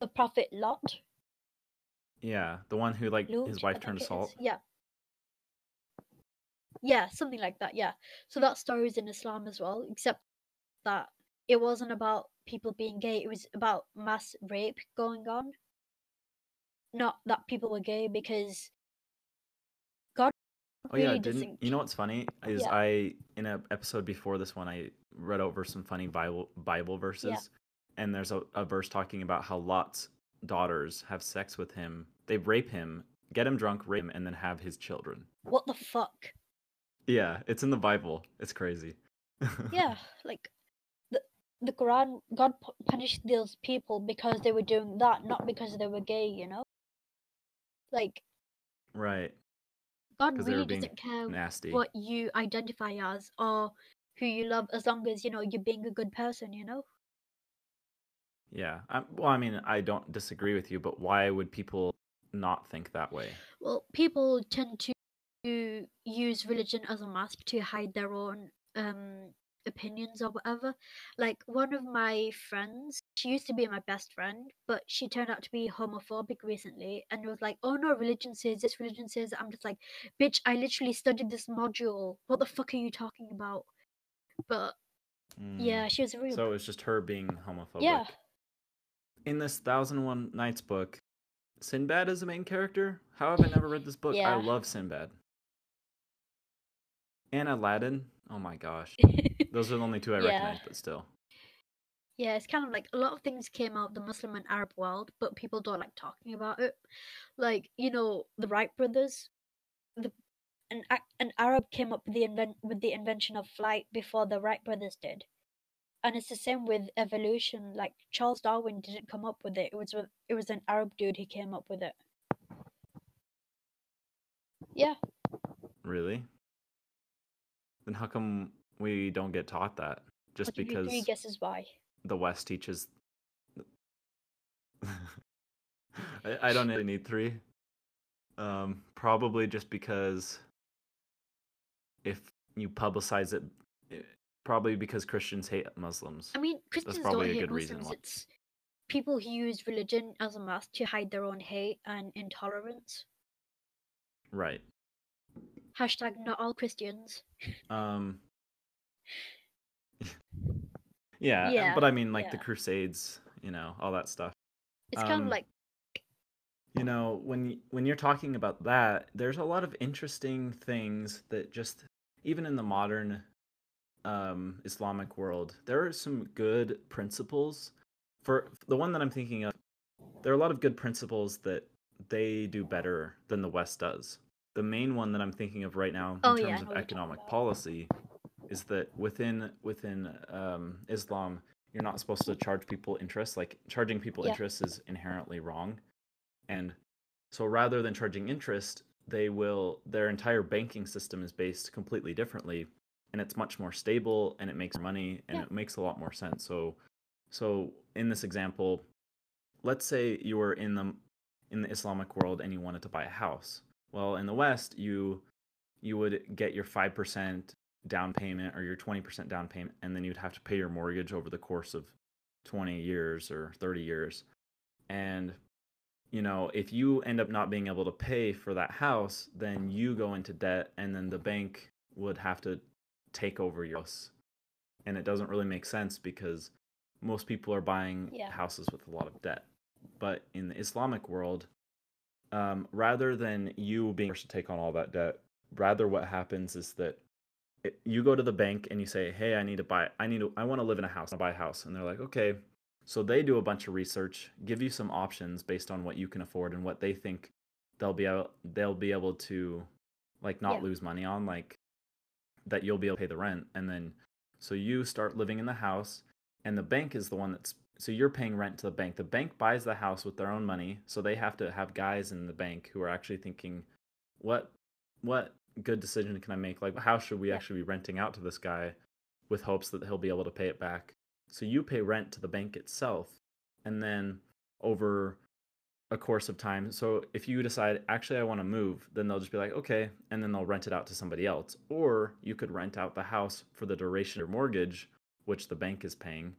the prophet Lot. Yeah, the one who like Lut, his wife turned to it is. salt. Yeah. Yeah, something like that. Yeah. So that story is in Islam as well, except that it wasn't about people being gay. It was about mass rape going on. Not that people were gay because God Oh yeah, didn't doesn't. you know what's funny is Yeah. I in an episode before this one I read over some funny Bible Bible verses, and there's a, a verse talking about how Lot's daughters have sex with him. They rape him, get him drunk, rape him, and then have his children. What the fuck? Yeah, it's in the Bible. It's crazy. yeah like the quran god punished those people because they were doing that not because they were gay you know like right. God really doesn't care Nasty. what you identify as or who you love as long as you know you're being a good person you know Yeah. I, well, I mean, I don't disagree with you, but why would people not think that way? well people tend to use religion as a mask to hide their own um opinions or whatever like one of my friends she used to be my best friend but she turned out to be homophobic recently and was like oh no religion says this religion says that. i'm just like bitch i literally studied this module what the fuck are you talking about but Mm. yeah she was real. So it's just her being homophobic. yeah in this Thousand and One Nights book, Sinbad is the main character. How have I never read this book? Yeah. I love Sinbad. And Aladdin. Oh my gosh. Those are the only two I Yeah. recognize, but still. Yeah, it's kind of like a lot of things came out of the Muslim and Arab world, but people don't like talking about it. Like you know, the Wright brothers, the an an Arab came up with the invent with the invention of flight before the Wright brothers did, and it's the same with evolution. Like Charles Darwin didn't come up with it; it was it was an Arab dude who came up with it. Yeah, Really? Then how come we don't get taught that? Just I'll because three guesses why. the West teaches. I, I don't really need three. Um, probably just because if you publicize it, it- probably because Christians hate Muslims. I mean, Christians don't probably a hate good reason Muslims. why. It's people who use religion as a mask to hide their own hate and intolerance. Right. Hashtag not all Christians. Um. yeah, Yeah, but I mean, like the. Crusades, you know, all that stuff. It's kind Um, of like you know when when you're talking about that there's a lot of interesting things that just even in the modern um islamic world there are some good principles for the one that i'm thinking of there are a lot of good principles that they do better than the west does the main one that i'm thinking of right now in Oh, terms yeah, of what you're talking economic policy is that within within um, islam you're not supposed to charge people interest like charging people Yeah. interest is inherently wrong and so rather than charging interest, they will their entire banking system is based completely differently and it's much more stable and it makes money and Yeah. it makes a lot more sense. So so in this example, let's say you were in the in the Islamic world and you wanted to buy a house. Well, in the West, you you would get your 5% down payment or your 20% down payment and then you'd have to pay your mortgage over the course of 20 years or 30 years. And you know, if you end up not being able to pay for that house, then you go into debt and then the bank would have to take over your house. And it doesn't really make sense because most people are buying Yeah. houses with a lot of debt. But in the Islamic world, um, rather than you being forced to take on all that debt, rather what happens is that it, you go to the bank and you say, "Hey, I need to buy. I need to. I want to live in a house. I buy a house." And they're like, "Okay." So they do a bunch of research, give you some options based on what you can afford and what they think they'll be able they'll be able to like not Yeah. lose money on, like that you'll be able to pay the rent, and then so you start living in the house, and the bank is the one that's so you're paying rent to the bank. The bank buys the house with their own money, so they have to have guys in the bank who are actually thinking, what what good decision can I make? Like, how should we Yeah. actually be renting out to this guy with hopes that he'll be able to pay it back? So you pay rent to the bank itself, and then over a course of time. So if you decide, actually, I want to move, then they'll just be like, okay, and then they'll rent it out to somebody else. Or you could rent out the house for the duration of your mortgage, which the bank is paying.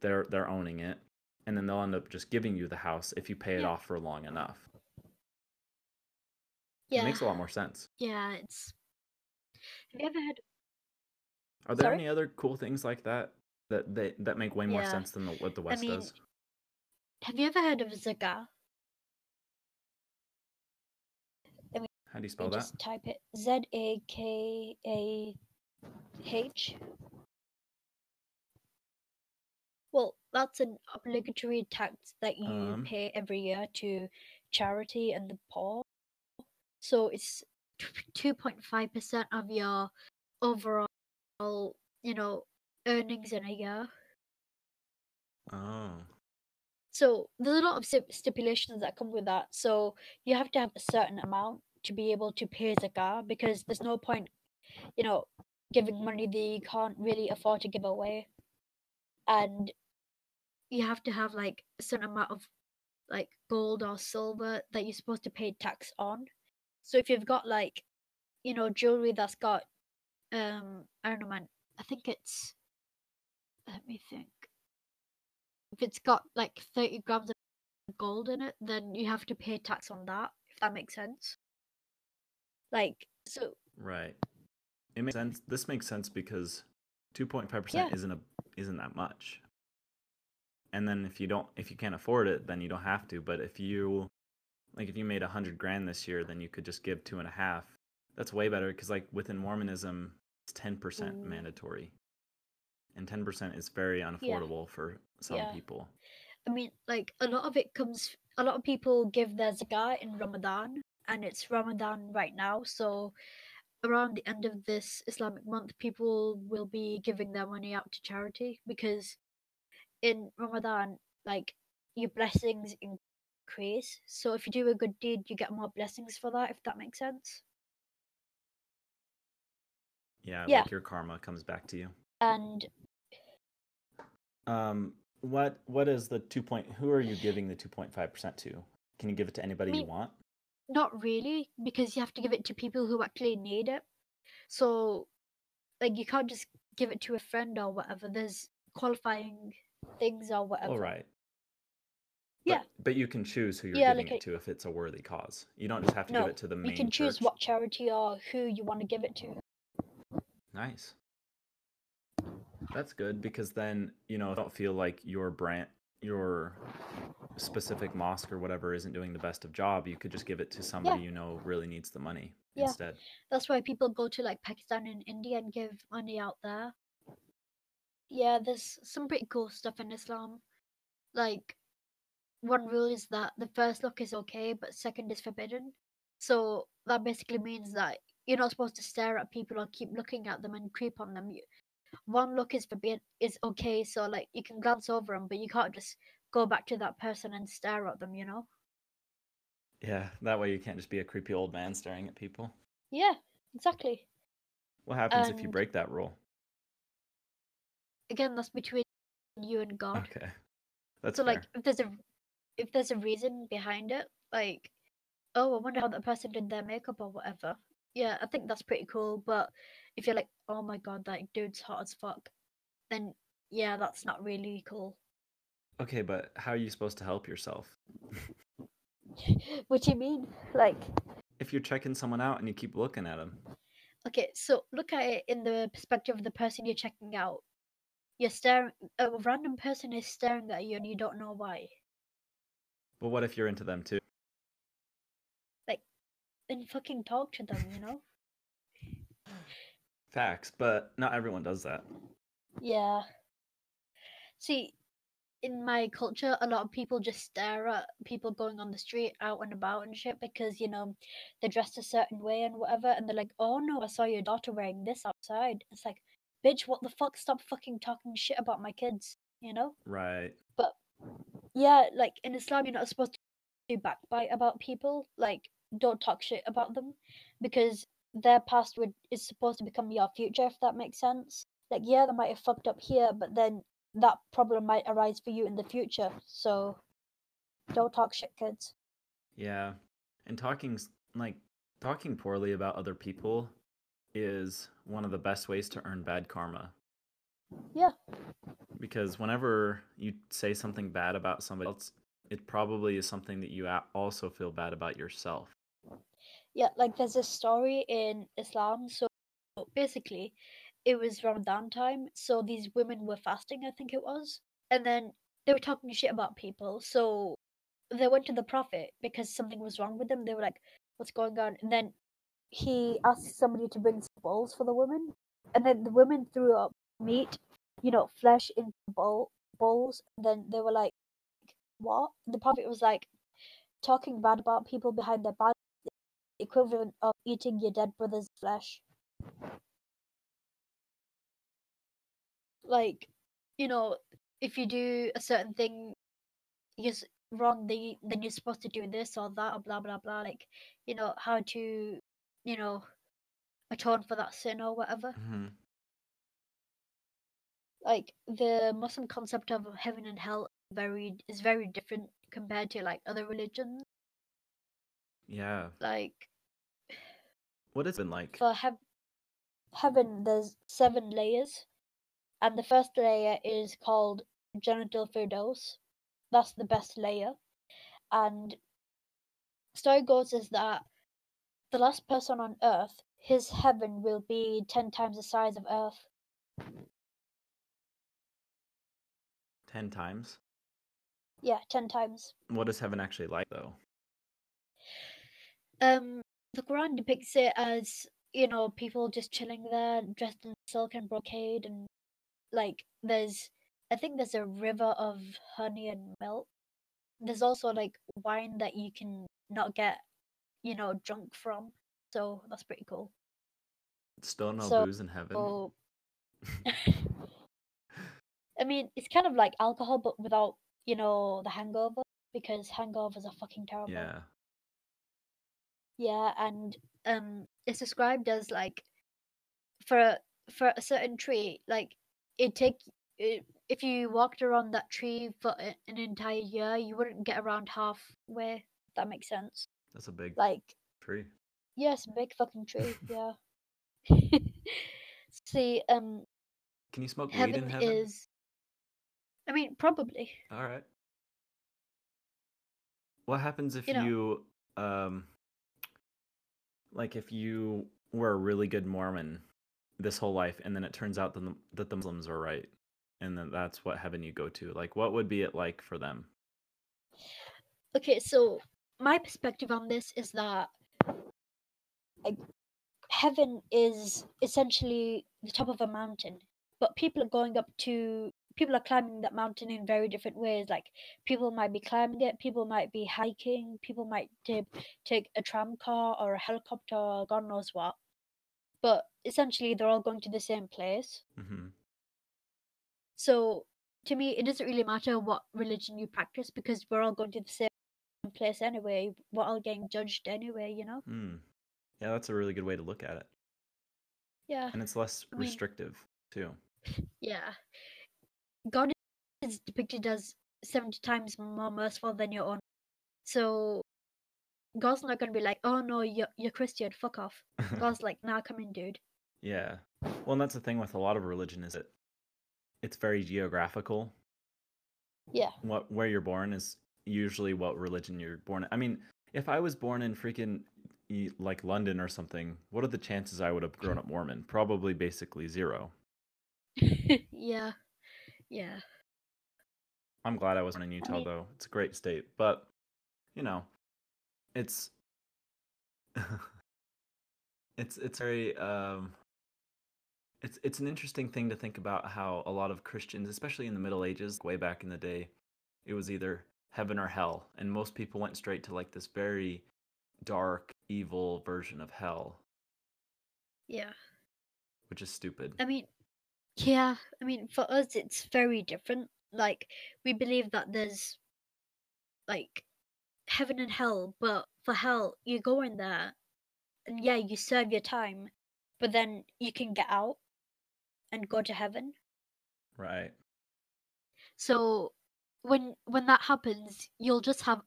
They're they're owning it, and then they'll end up just giving you the house if you pay it Yeah. off for long enough. Yeah. It makes a lot more sense. Yeah, it's. Have you ever had? Are there Sorry? any other cool things like that that they, that make way more Yeah. sense than the, what the West mean, does? Have you ever heard of Zakah? How do you You spell that? just type it Z A K A H. that's an obligatory tax that you Um. pay every year to charity and the poor. So it's two point five percent of your overall, you know, earnings in a year. Oh, So there's a lot of stip- stipulations that come with that. So you have to have a certain amount to be able to pay zakah because there's no point, you know, giving money that you can't really afford to give away, and you have to have like a certain amount of like gold or silver that you're supposed to pay tax on. So if you've got like, you know, jewelry that's got, um, I don't know, man. I think it's. Let me think if it's got like 30 grams of gold in it, then you have to pay tax on that, if that makes sense. Like, so, right. It makes sense. This makes sense because 2.5% Yeah. isn't a isn't that much. And then if you don't if you can't afford it, then you don't have to. But if you like if you made a hundred grand this year, then you could just give two and a half. That's way better because like within Mormonism, it's ten percent Mm. mandatory, and ten percent is very unaffordable for some Yeah. people. I mean, like, a lot of it comes, a lot of people give their zakah in Ramadan, and it's Ramadan right now, so around the end of this Islamic month, people will be giving their money out to charity because in Ramadan, like, your blessings increase. So if you do a good deed, you get more blessings for that, if that makes sense. Yeah, Yeah. like your karma comes back to you. And Um, what what is the two point? Who are you giving the two point five percent to? Can you give it to anybody you want? not really, because you have to give it to people who actually need it. So, like, you can't just give it to a friend or whatever. There's qualifying things or whatever. All right. Yeah. But, you can choose who you're Yeah, giving like it to if it's a worthy cause. You don't just have to No, give it to the main You can choose church. what charity or who you want to give it to. Nice. That's good because then, you know, don't feel like your brand your specific mosque or whatever isn't doing the best of job. You could just give it to somebody you know really needs the money Yeah. instead. That's why people go to like Pakistan and India and give money out there. Yeah, there's some pretty cool stuff in Islam. Like, one rule is that the first look is okay, but second is forbidden. So that basically means that you're not supposed to stare at people or keep looking at them and creep on them. You, one look is forbidden is okay, so like you can glance over them, but you can't just go back to that person and stare at them. You know? Yeah, that way you can't just be a creepy old man staring at people. Yeah, exactly. What happens if you break that rule? Again, that's between you and God. Okay. That's so fair. like if there's a if there's a reason behind it like oh i wonder how that person did their makeup or whatever yeah i think that's pretty cool but if you're like oh my god that dude's hot as fuck then yeah that's not really cool Okay, but how are you supposed to help yourself? what do you mean like If you're checking someone out and you keep looking at them, okay so look at it in the perspective of the person you're checking out you're staring a random person is staring at you and you don't know why but what if you're into them too? Like then fucking talk to them you know Facts, but not everyone does that. Yeah. See, in my culture, a lot of people just stare at people going on the street, out and about and shit, because you know they're dressed a certain way and whatever, and they're like, "Oh no, I saw your daughter wearing this outside." It's like, bitch, what the fuck? Stop fucking talking shit about my kids, you know? Right. But yeah, like in Islam, you're not supposed to backbite about people. Like, don't talk shit about them, because their past would is supposed to become your future, if that makes sense. Like, yeah, they might have fucked up here, but then that problem might arise for you in the future. So, don't talk shit, kids. Yeah. And talking like talking poorly about other people is one of the best ways to earn bad karma. Yeah. Because whenever you say something bad about somebody else, it probably is something that you also feel bad about yourself. Yeah, like there's a story in Islam. So basically, it was Ramadan time. So these women were fasting, I think it was. And then they were talking shit about people. So they went to the Prophet because something was wrong with them. They were like, what's going on? And then he asked somebody to bring some bowls for the women. And then the women threw up meat, you know, flesh in bowl, bowls. And then they were like, what? The Prophet was like, talking bad about people behind their back equivalent of eating your dead brother's flesh. Like, you know, if you do a certain thing, you're wrong, then, you, then you're supposed to do this or that or blah blah blah. Like, you know, how to, you know, atone for that sin or whatever. hmm Like the Muslim concept of heaven and hell very is very different compared to like other religions. Yeah. Like What has it been like? for heav- heaven there's seven layers and the first layer is called Jannatul Firdaus that's the best layer and story goes is that the last person on earth his heaven will be 10 times the size of earth 10 times? yeah 10 times What is heaven actually like though? um the quran depicts it as you know people just chilling there dressed in silk and brocade and like there's i think there's a river of honey and milk there's also like wine that you can not get you know drunk from so that's pretty cool Still no So- booze in heaven? so i mean it's kind of like alcohol but without you know the hangover because hangovers are fucking terrible yeah. Yeah, and um, it's described as like for a, for a certain tree, like it take it, if you walked around that tree for an entire year, you wouldn't get around halfway. That makes sense. That's a big Like, tree. yes, big fucking tree. Yeah. See, um, Can you smoke weed in heaven? is. I mean, probably. All right. What happens if You know- you um like if you were a really good Mormon this whole life and then it turns out that the, that the Muslims are right and then that's what heaven you go to. Like what would be it like for them? Okay, so my perspective on this is that like heaven is essentially the top of a mountain, but people are going up to people are climbing that mountain in very different ways. Like people might be climbing it, people might be hiking, people might take take a tram car or a helicopter, or God knows what. But essentially, they're all going to the same place. Mhm. So to me, it doesn't really matter what religion you practice because we're all going to the same place anyway. We're all getting judged anyway, you know? Hmm. Yeah, that's a really good way to look at it. Yeah. And it's less I mean- restrictive too. Yeah. God is depicted as 70 times more merciful than your own. So God's not going to be like, oh no, you're, you're Christian, fuck off. God's like, nah, come in, dude. yeah. Well, and that's the thing with a lot of religion is it it's very geographical. Yeah. what where you're born is usually what religion you're born. in. I mean, if I was born in freaking like London or something, what are the chances I would have grown up Mormon? Probably basically zero. yeah. Yeah. I'm glad I wasn't in Utah mean- though. It's a great state, but you know, it's it's it's very um It's it's an interesting thing to think about how a lot of Christians, especially in the Middle Ages, way back in the day, it was either heaven or hell, and most people went straight to like this very dark, evil version of hell, Yeah. which is stupid. I mean, yeah. I mean, for us, it's very different. Like, we believe that there's like heaven and hell, but for hell, you go in there and yeah, you serve your time, but then you can get out and go to heaven. Right. So when when that happens, you'll just have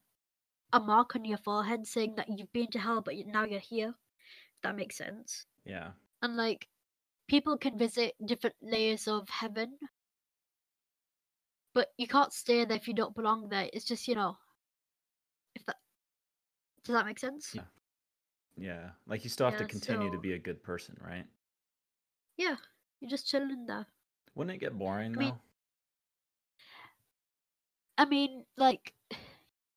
a mark on your forehead saying that you've been to hell, but now you're here. If that makes sense. Yeah. And like, people can visit different layers of heaven, but you can't stay there if you don't belong there. It's just you know, if that does that make sense? Yeah. Yeah. Like you still have to Yeah, continue to be a good person, right? Yeah, you're just chilling there. Wouldn't it get boring I mean- though? I mean, like,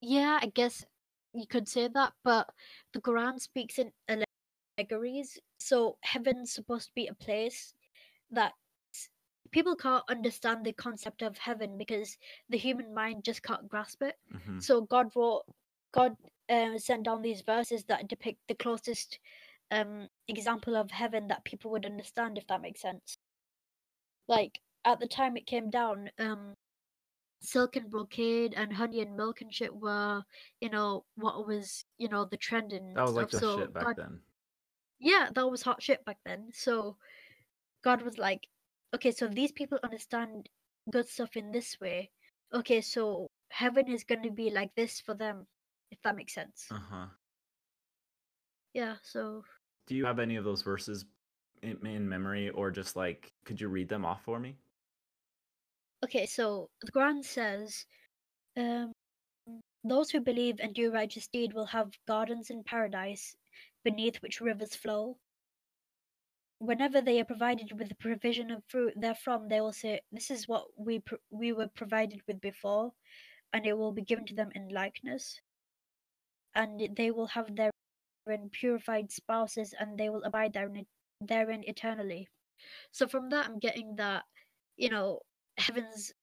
yeah, I guess you could say that, but the Quran speaks in allegories. So heaven's supposed to be a place that people can't understand the concept of heaven because the human mind just can't grasp it. hmm So God wrote, God uh, sent down these verses that depict the closest um, example of heaven that people would understand, if that makes sense. Like at the time it came down, um, silk and brocade and honey and milk and shit were, you know, what was, you know, the trend and That was like the stuff. so shit back God, then. yeah, that was hot shit back then. So God was like, okay, so these people understand good stuff in this way. Okay, so heaven is going to be like this for them, if that makes sense. Uh huh. Yeah, so Do you have any of those verses in, in memory, or just like could you read them off for me? Okay, so the Quran says, um, those who believe and do righteous deed will have gardens in paradise, beneath which rivers flow. Whenever they are provided with the provision of fruit therefrom, they will say, "This is what we we were provided with before," and it will be given to them in likeness. And they will have therein purified spouses, and they will abide therein, therein eternally. So from that, I'm getting that, you know, heaven's,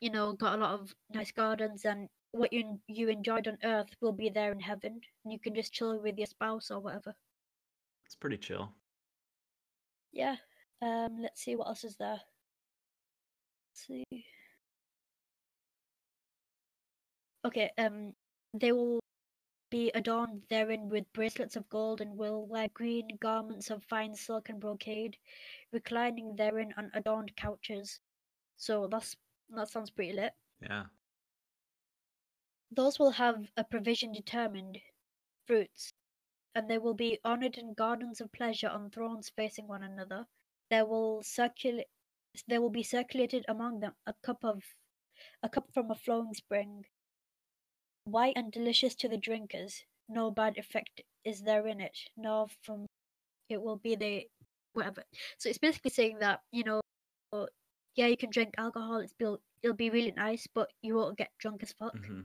you know, got a lot of nice gardens, and what you you enjoyed on earth will be there in heaven, and you can just chill with your spouse or whatever. It's pretty chill. Yeah. Um. Let's see what else is there. Let's see. Okay. Um. They will be adorned therein with bracelets of gold, and will wear green garments of fine silk and brocade, reclining therein on adorned couches. So that's that sounds pretty lit. Yeah. Those will have a provision determined, fruits, and they will be honored in gardens of pleasure on thrones facing one another. There will circulate there will be circulated among them a cup of a cup from a flowing spring, white and delicious to the drinkers. No bad effect is there in it, nor from it will be the whatever. So it's basically saying that, you know, yeah, you can drink alcohol, it's be, it'll be really nice, but you won't get drunk as fuck. hmm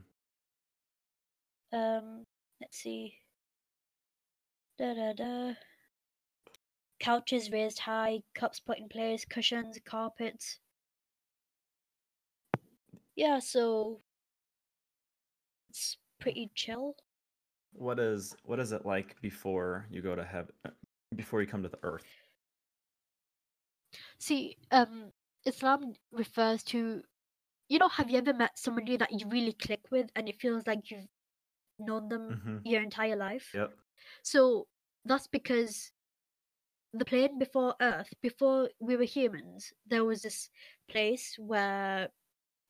Um, let's see. Da da da. Couches raised high, cups put in place, cushions, carpets. Yeah, so it's pretty chill. What is what is it like before you go to heaven? Before you come to the earth? See, um, Islam refers to, you know, have you ever met somebody that you really click with and it feels like you've known them hmm your entire life? Yep. So that's because the plane before Earth, before we were humans, there was this place where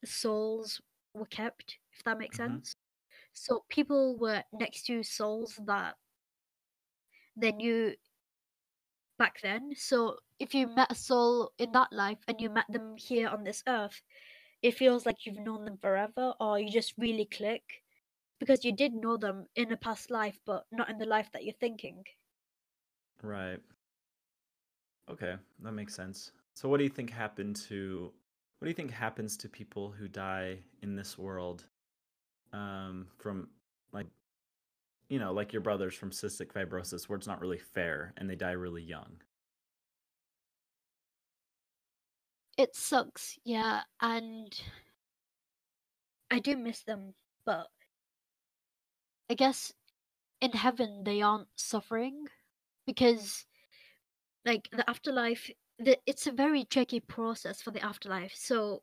souls were kept, if that makes Mhm. sense. So people were next to souls that they knew back then. So if you met a soul in that life and you met them here on this earth, it feels like you've known them forever or you just really click because you did know them in a past life but not in the life that you're thinking. Right. Okay, that makes sense. So what do you think happened to what do you think happens to people who die in this world um from you know, like your brothers from cystic fibrosis where it's not really fair and they die really young? It sucks, yeah, and I do miss them, but I guess in heaven they aren't suffering because like the afterlife the, it's a very tricky process for the afterlife. So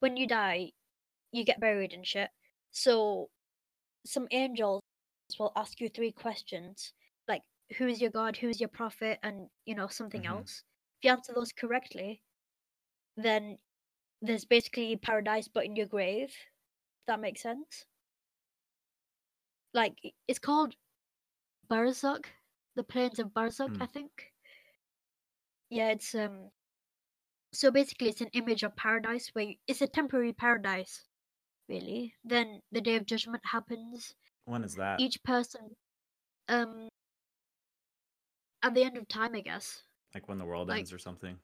when you die, you get buried and shit. So some angels will ask you three questions like who is your god? Who is your prophet? and you know something Mhm. else. If you answer those correctly then there's basically paradise but in your grave if that makes sense. Like it's called barzakh the plains of barzakh Hmm. i think. Yeah it's um so basically it's an image of paradise where you, it's a temporary paradise really. Then the day of judgment happens When is that? each person um at the end of time i guess like when the world like- ends or something?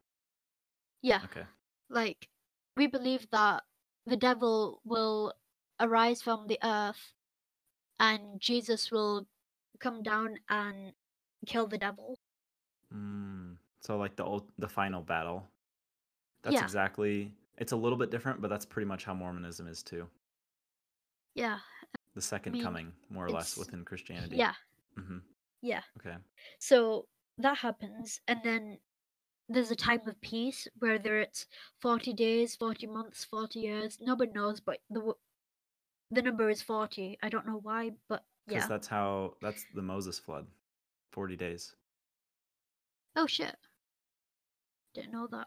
yeah Okay. like we believe that the devil will arise from the earth and jesus will come down and kill the devil Mm. So like the ult- the final battle. That's Yeah. exactly. It's a little bit different, but that's pretty much how Mormonism is too. yeah The second mean, coming, more or less, within Christianity. yeah hmm yeah Okay. so that happens and then there's a time of peace whether it's 40 days 40 months 40 years nobody knows but the the number is 40 i don't know why but Because yeah that's how. That's the Moses flood. Forty days, oh shit didn't know that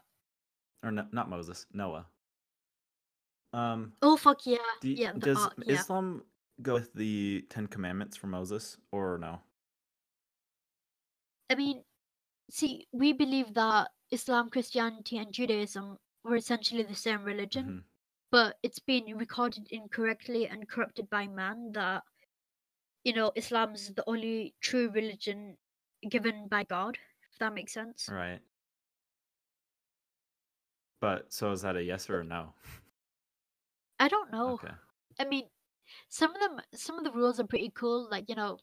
or no, not Moses, Noah. Um. oh fuck yeah Do yeah the does yeah Islam go with the Ten Commandments from Moses, or no? I mean, see, we believe that Islam, Christianity, and Judaism were essentially the same religion, Mhm. but it's been recorded incorrectly and corrupted by man that, you know, Islam is the only true religion given by God, if that makes sense. Right. But so is that a yes or a no? I don't know. Okay. I mean, some of them, some of the rules are pretty cool, like, you know,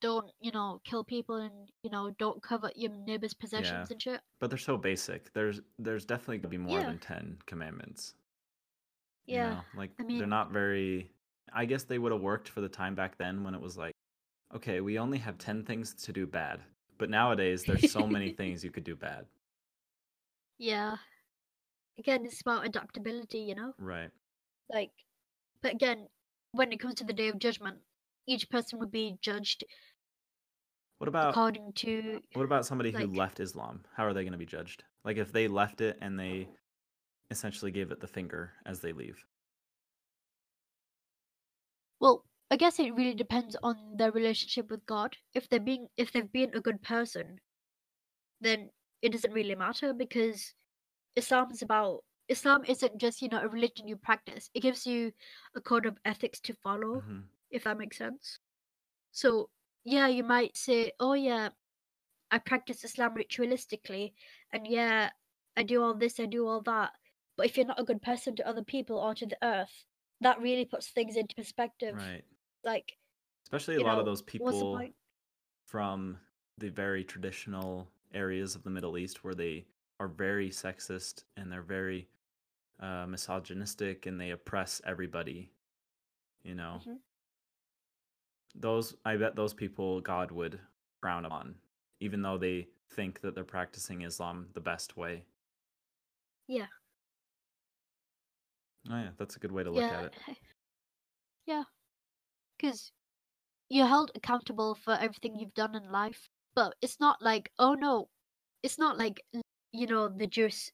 don't, you know, kill people and, you know, don't cover your neighbor's possessions Yeah. and shit. But they're so basic. There's there's definitely gonna be more Yeah. than ten commandments. you Yeah. know? Like I they're not very I guess they would have worked for the time back then when it was like, okay, we only have ten things to do bad. But nowadays there's so many things you could do bad. Yeah. Again, it's about adaptability, you know? Right. Like, but again, when it comes to the day of judgment, each person would be judged What about according to. what about somebody who left Islam? How are they gonna be judged? Like if they left it and they essentially gave it the finger as they leave. Well, I guess it really depends on their relationship with God. If they're being, if they've been a good person, then it doesn't really matter because Islam is about. Islam isn't just you know a religion you practice. It gives you a code of ethics to follow. Mhm. if that makes sense. So, yeah, you might say, oh, yeah, I practice Islam ritualistically, and yeah, I do all this, I do all that. But if you're not a good person to other people or to the earth, that really puts things into perspective. Right. Like, Especially a lot know, of those people from the very traditional areas of the Middle East where they are very sexist and they're very uh, misogynistic and they oppress everybody. You know, Mhm. those I bet those people God would frown upon, even though they think that they're practicing Islam the best way. Yeah. Oh yeah, that's a good way to look yeah. at it. Yeah. Because you're held accountable for everything you've done in life. But it's not like, oh no, it's not like, you know, the juris,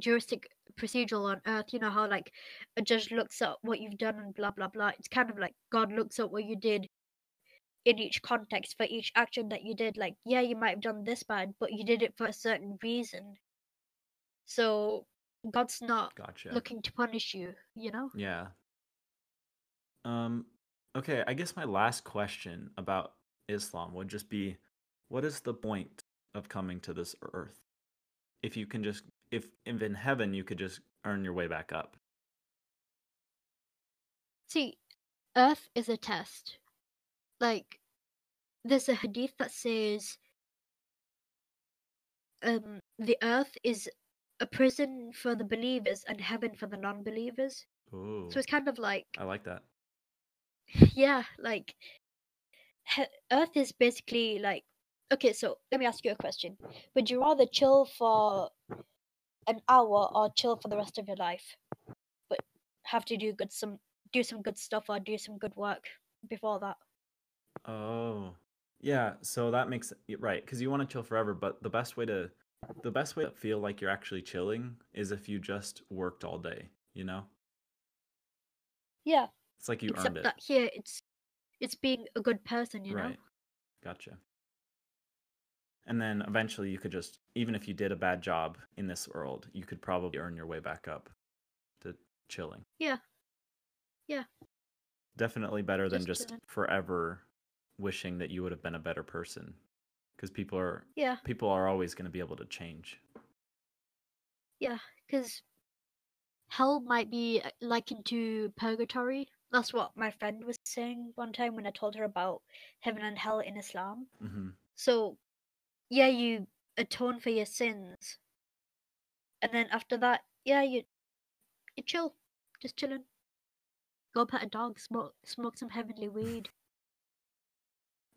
juristic procedural on earth. You know how, like, a judge looks at what you've done and blah, blah, blah. It's kind of like God looks at what you did in each context for each action that you did. Like, yeah, you might have done this bad, but you did it for a certain reason. So God's not Gotcha. looking to punish you, you know? Yeah. Um okay, I guess my last question about Islam would just be what is the point of coming to this earth? If you can just if if in heaven you could just earn your way back up. See, Earth is a test. Like, there's a hadith that says, um, the Earth is a prison for the believers and heaven for the non-believers. Ooh, So it's kind of like I like that. yeah, like he- Earth is basically like okay. So let me ask you a question: Would you rather chill for an hour or chill for the rest of your life, but have to do good some do some good stuff or do some good work before that? Oh, yeah. So that makes y- right because you want to chill forever, but the best way to the best way to feel like you're actually chilling is if you just worked all day. You know, Yeah, it's like you except earned it. that here it's it's being a good person, you know. Right. Gotcha. And then eventually you could just, even if you did a bad job in this world, you could probably earn your way back up to chilling. Yeah. Yeah. Definitely better than Just just chilling. forever wishing that you would have been a better person. Because people are Yeah, people are always going to be able to change. yeah, because hell might be uh, likened to purgatory. That's what my friend was saying one time when I told her about heaven and hell in Islam. hmm So, yeah, you atone for your sins, and then after that, yeah, you you chill, just chilling. Go pet a dog, smoke smoke some heavenly weed.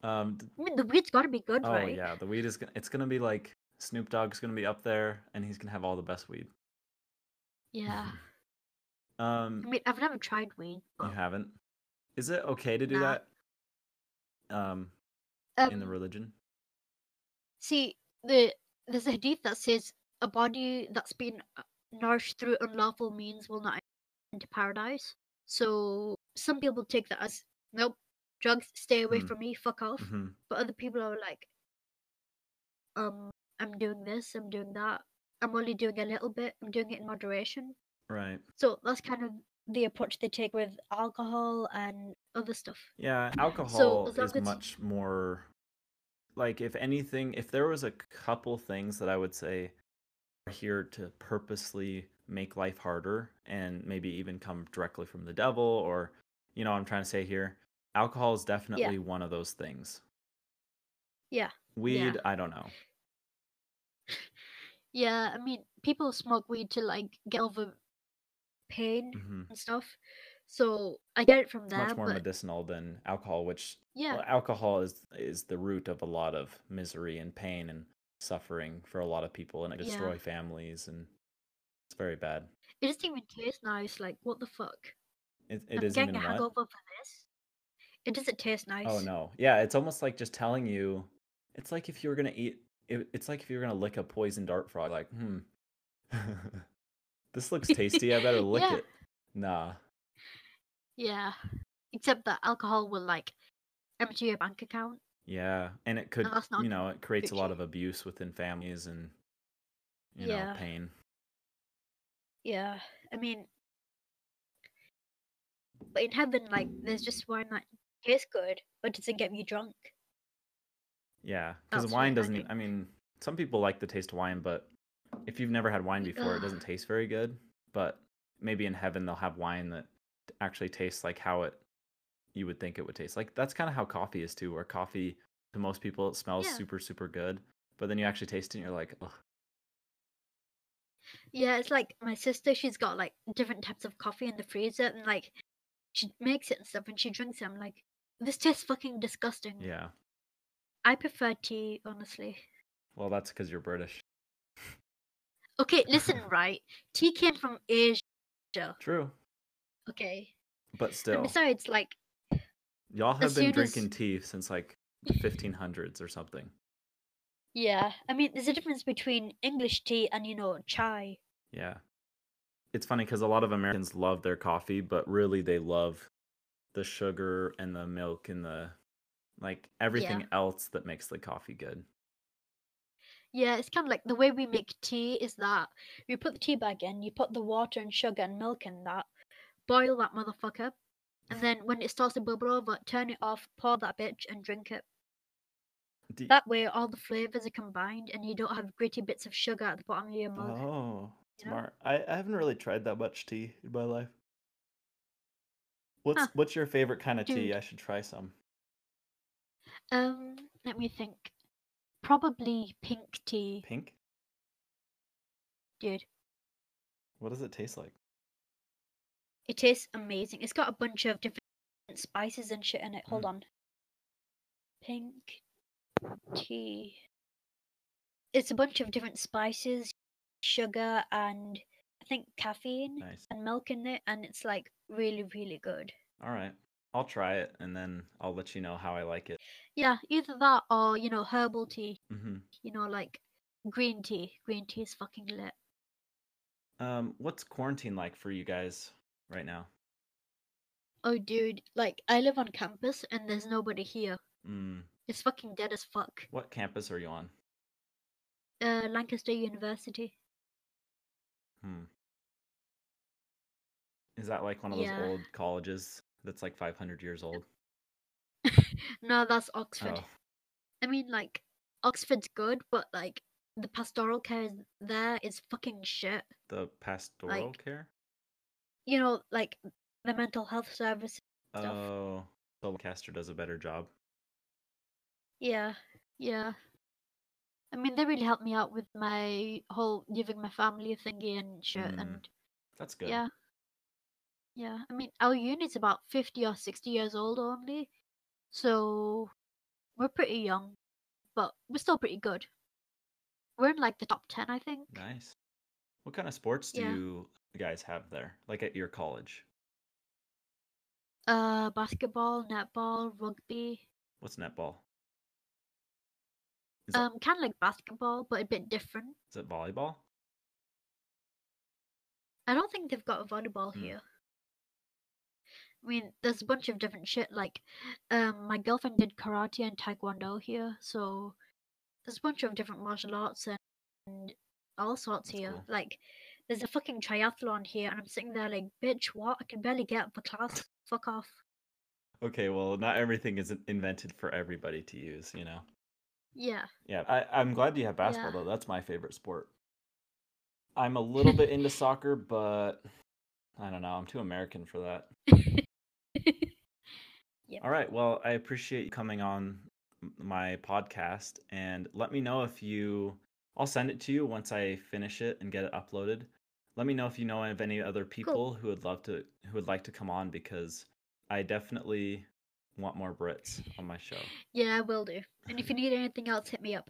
Um, I mean, the weed's got to be good, right? oh right? yeah, the weed is gonna, it's to be like Snoop Dogg's to be up there and he's to have all the best weed. Yeah. Um, I mean, I've never tried weed, you haven't? Is it okay to do Nah. that? Um, um, in the religion? See, the there's a hadith that says a body that's been uh, nourished through unlawful means will not enter paradise. So some people take that as nope, drugs stay away Hmm. from me, fuck off. hmm But other people are like, um, I'm doing this, I'm doing that. I'm only doing a little bit. I'm doing it in moderation. Right. So that's kind of the approach they take with alcohol and other stuff. Yeah, alcohol long is much more like if anything, if there was a couple things that I would say are here to purposely make life harder and maybe even come directly from the devil or you know what I'm trying to say here, alcohol is definitely one of those things. Yeah. Weed, I don't know. Yeah, I mean, people smoke weed to like get over pain hmm and stuff. So I get it from It's there, much more but medicinal than alcohol, which yeah, well, alcohol is is the root of a lot of misery and pain and suffering for a lot of people and it Yeah. families and it's very bad. it doesn't even taste nice. Like, what the fuck? It, it I'm is getting a what? hangover for this. It doesn't taste nice. Oh no. Yeah, it's almost like just telling you it's like if you were gonna eat it, it's like if you were gonna lick a poison dart frog, like, hmm. this looks tasty, I better lick Yeah. it. Nah. Yeah, except that alcohol will like empty your bank account. Yeah. And it could you know, it creates a lot of abuse within families and you know, Yeah. pain. Yeah, I mean, but in heaven, like, there's just wine that tastes good, but doesn't get you drunk. Yeah, because wine doesn't. I mean, some people like the taste of wine, but if you've never had wine before, it doesn't taste very good. But maybe in heaven they'll have wine that actually tastes like how it you would think it would taste. Like that's kind of how coffee is too. Where coffee to most people it smells Yeah. super super good, but then you actually taste it and you're like, Ugh. Yeah, it's like my sister, she's got like different types of coffee in the freezer, and like she makes it and stuff, and she drinks it. I'm like, this tastes fucking disgusting. yeah. I prefer tea, honestly. Well, that's because you're British. Okay, listen, right? Tea came from Asia. True, Okay, but and still, besides, like, y'all have been soon as- drinking tea since like the 1500s or something. yeah, I mean, there's a difference between English tea and you know chai. Yeah. It's funny because a lot of Americans love their coffee, but really they love the sugar and the milk and the like everything else that makes the coffee good. Yeah, it's kind of like the way we make tea is that you put the tea bag in, you put the water and sugar and milk in that, boil that motherfucker, and then when it starts to bubble over, turn it off, pour that bitch, and drink it. Do- That way, all the flavors are combined, and you don't have gritty bits of sugar at the bottom of your mug. oh, you know? smart. I, I haven't really tried that much tea in my life. What's Huh. what's your favorite kind of tea? I should try some. Um, let me think. Probably pink tea. Pink? dude. What does it taste like? It tastes amazing. It's got a bunch of different spices and shit in it. Hold on. Pink tea. It's a bunch of different spices, sugar, and I think caffeine Nice. and milk in it, and it's like really, really good. All right. I'll try it and then I'll let you know how I like it. Yeah, either that or you know herbal tea. hmm You know, like green tea. Green tea is fucking lit. Um, what's quarantine like for you guys right now? Oh, dude, like I live on campus and there's nobody here. Mm, It's fucking dead as fuck. what campus are you on? Uh, Lancaster University. Hmm. Is that like one of those Yeah. old colleges that's like 500 years old? No, that's Oxford. Oh, I mean, like, Oxford's good, but like the pastoral care there is fucking shit. the pastoral Like- care? You know, like the mental health service. stuff. Oh, so Lancaster does a better job. Yeah, yeah. I mean, they really helped me out with my whole giving my family a thingy and shit, Mm, and That's good. yeah, yeah. I mean, our unit's about fifty or sixty years old only, so we're pretty young, but we're still pretty good. We're in like the top ten, I think. Nice. What kind of sports do Yeah. you guys have there? Like at your college? Uh, basketball, netball, rugby. What's netball? Is, Um, kind of like basketball, but a bit different. is it volleyball? I don't think they've got a volleyball Hmm. here. I mean, there's a bunch of different shit. Like, um, my girlfriend did karate and taekwondo here, so there's a bunch of different martial arts and, and all sorts That's here. cool. Like, there's a fucking triathlon here, and I'm sitting there like, bitch, what? I can barely get up for class. Fuck off. Okay, well, not everything is invented for everybody to use, you know. Yeah. Yeah, I, I'm glad you have basketball Yeah. though. That's my favorite sport. I'm a little bit into soccer, but I don't know. I'm too American for that. Yep. All right. Well, I appreciate you coming on my podcast, and let me know if you. I'll send it to you once I finish it and get it uploaded. Let me know if you know of any other people who would love to who would like to come on because I definitely want more Brits on my show. Yeah, I will do. And if you need anything else, hit me up.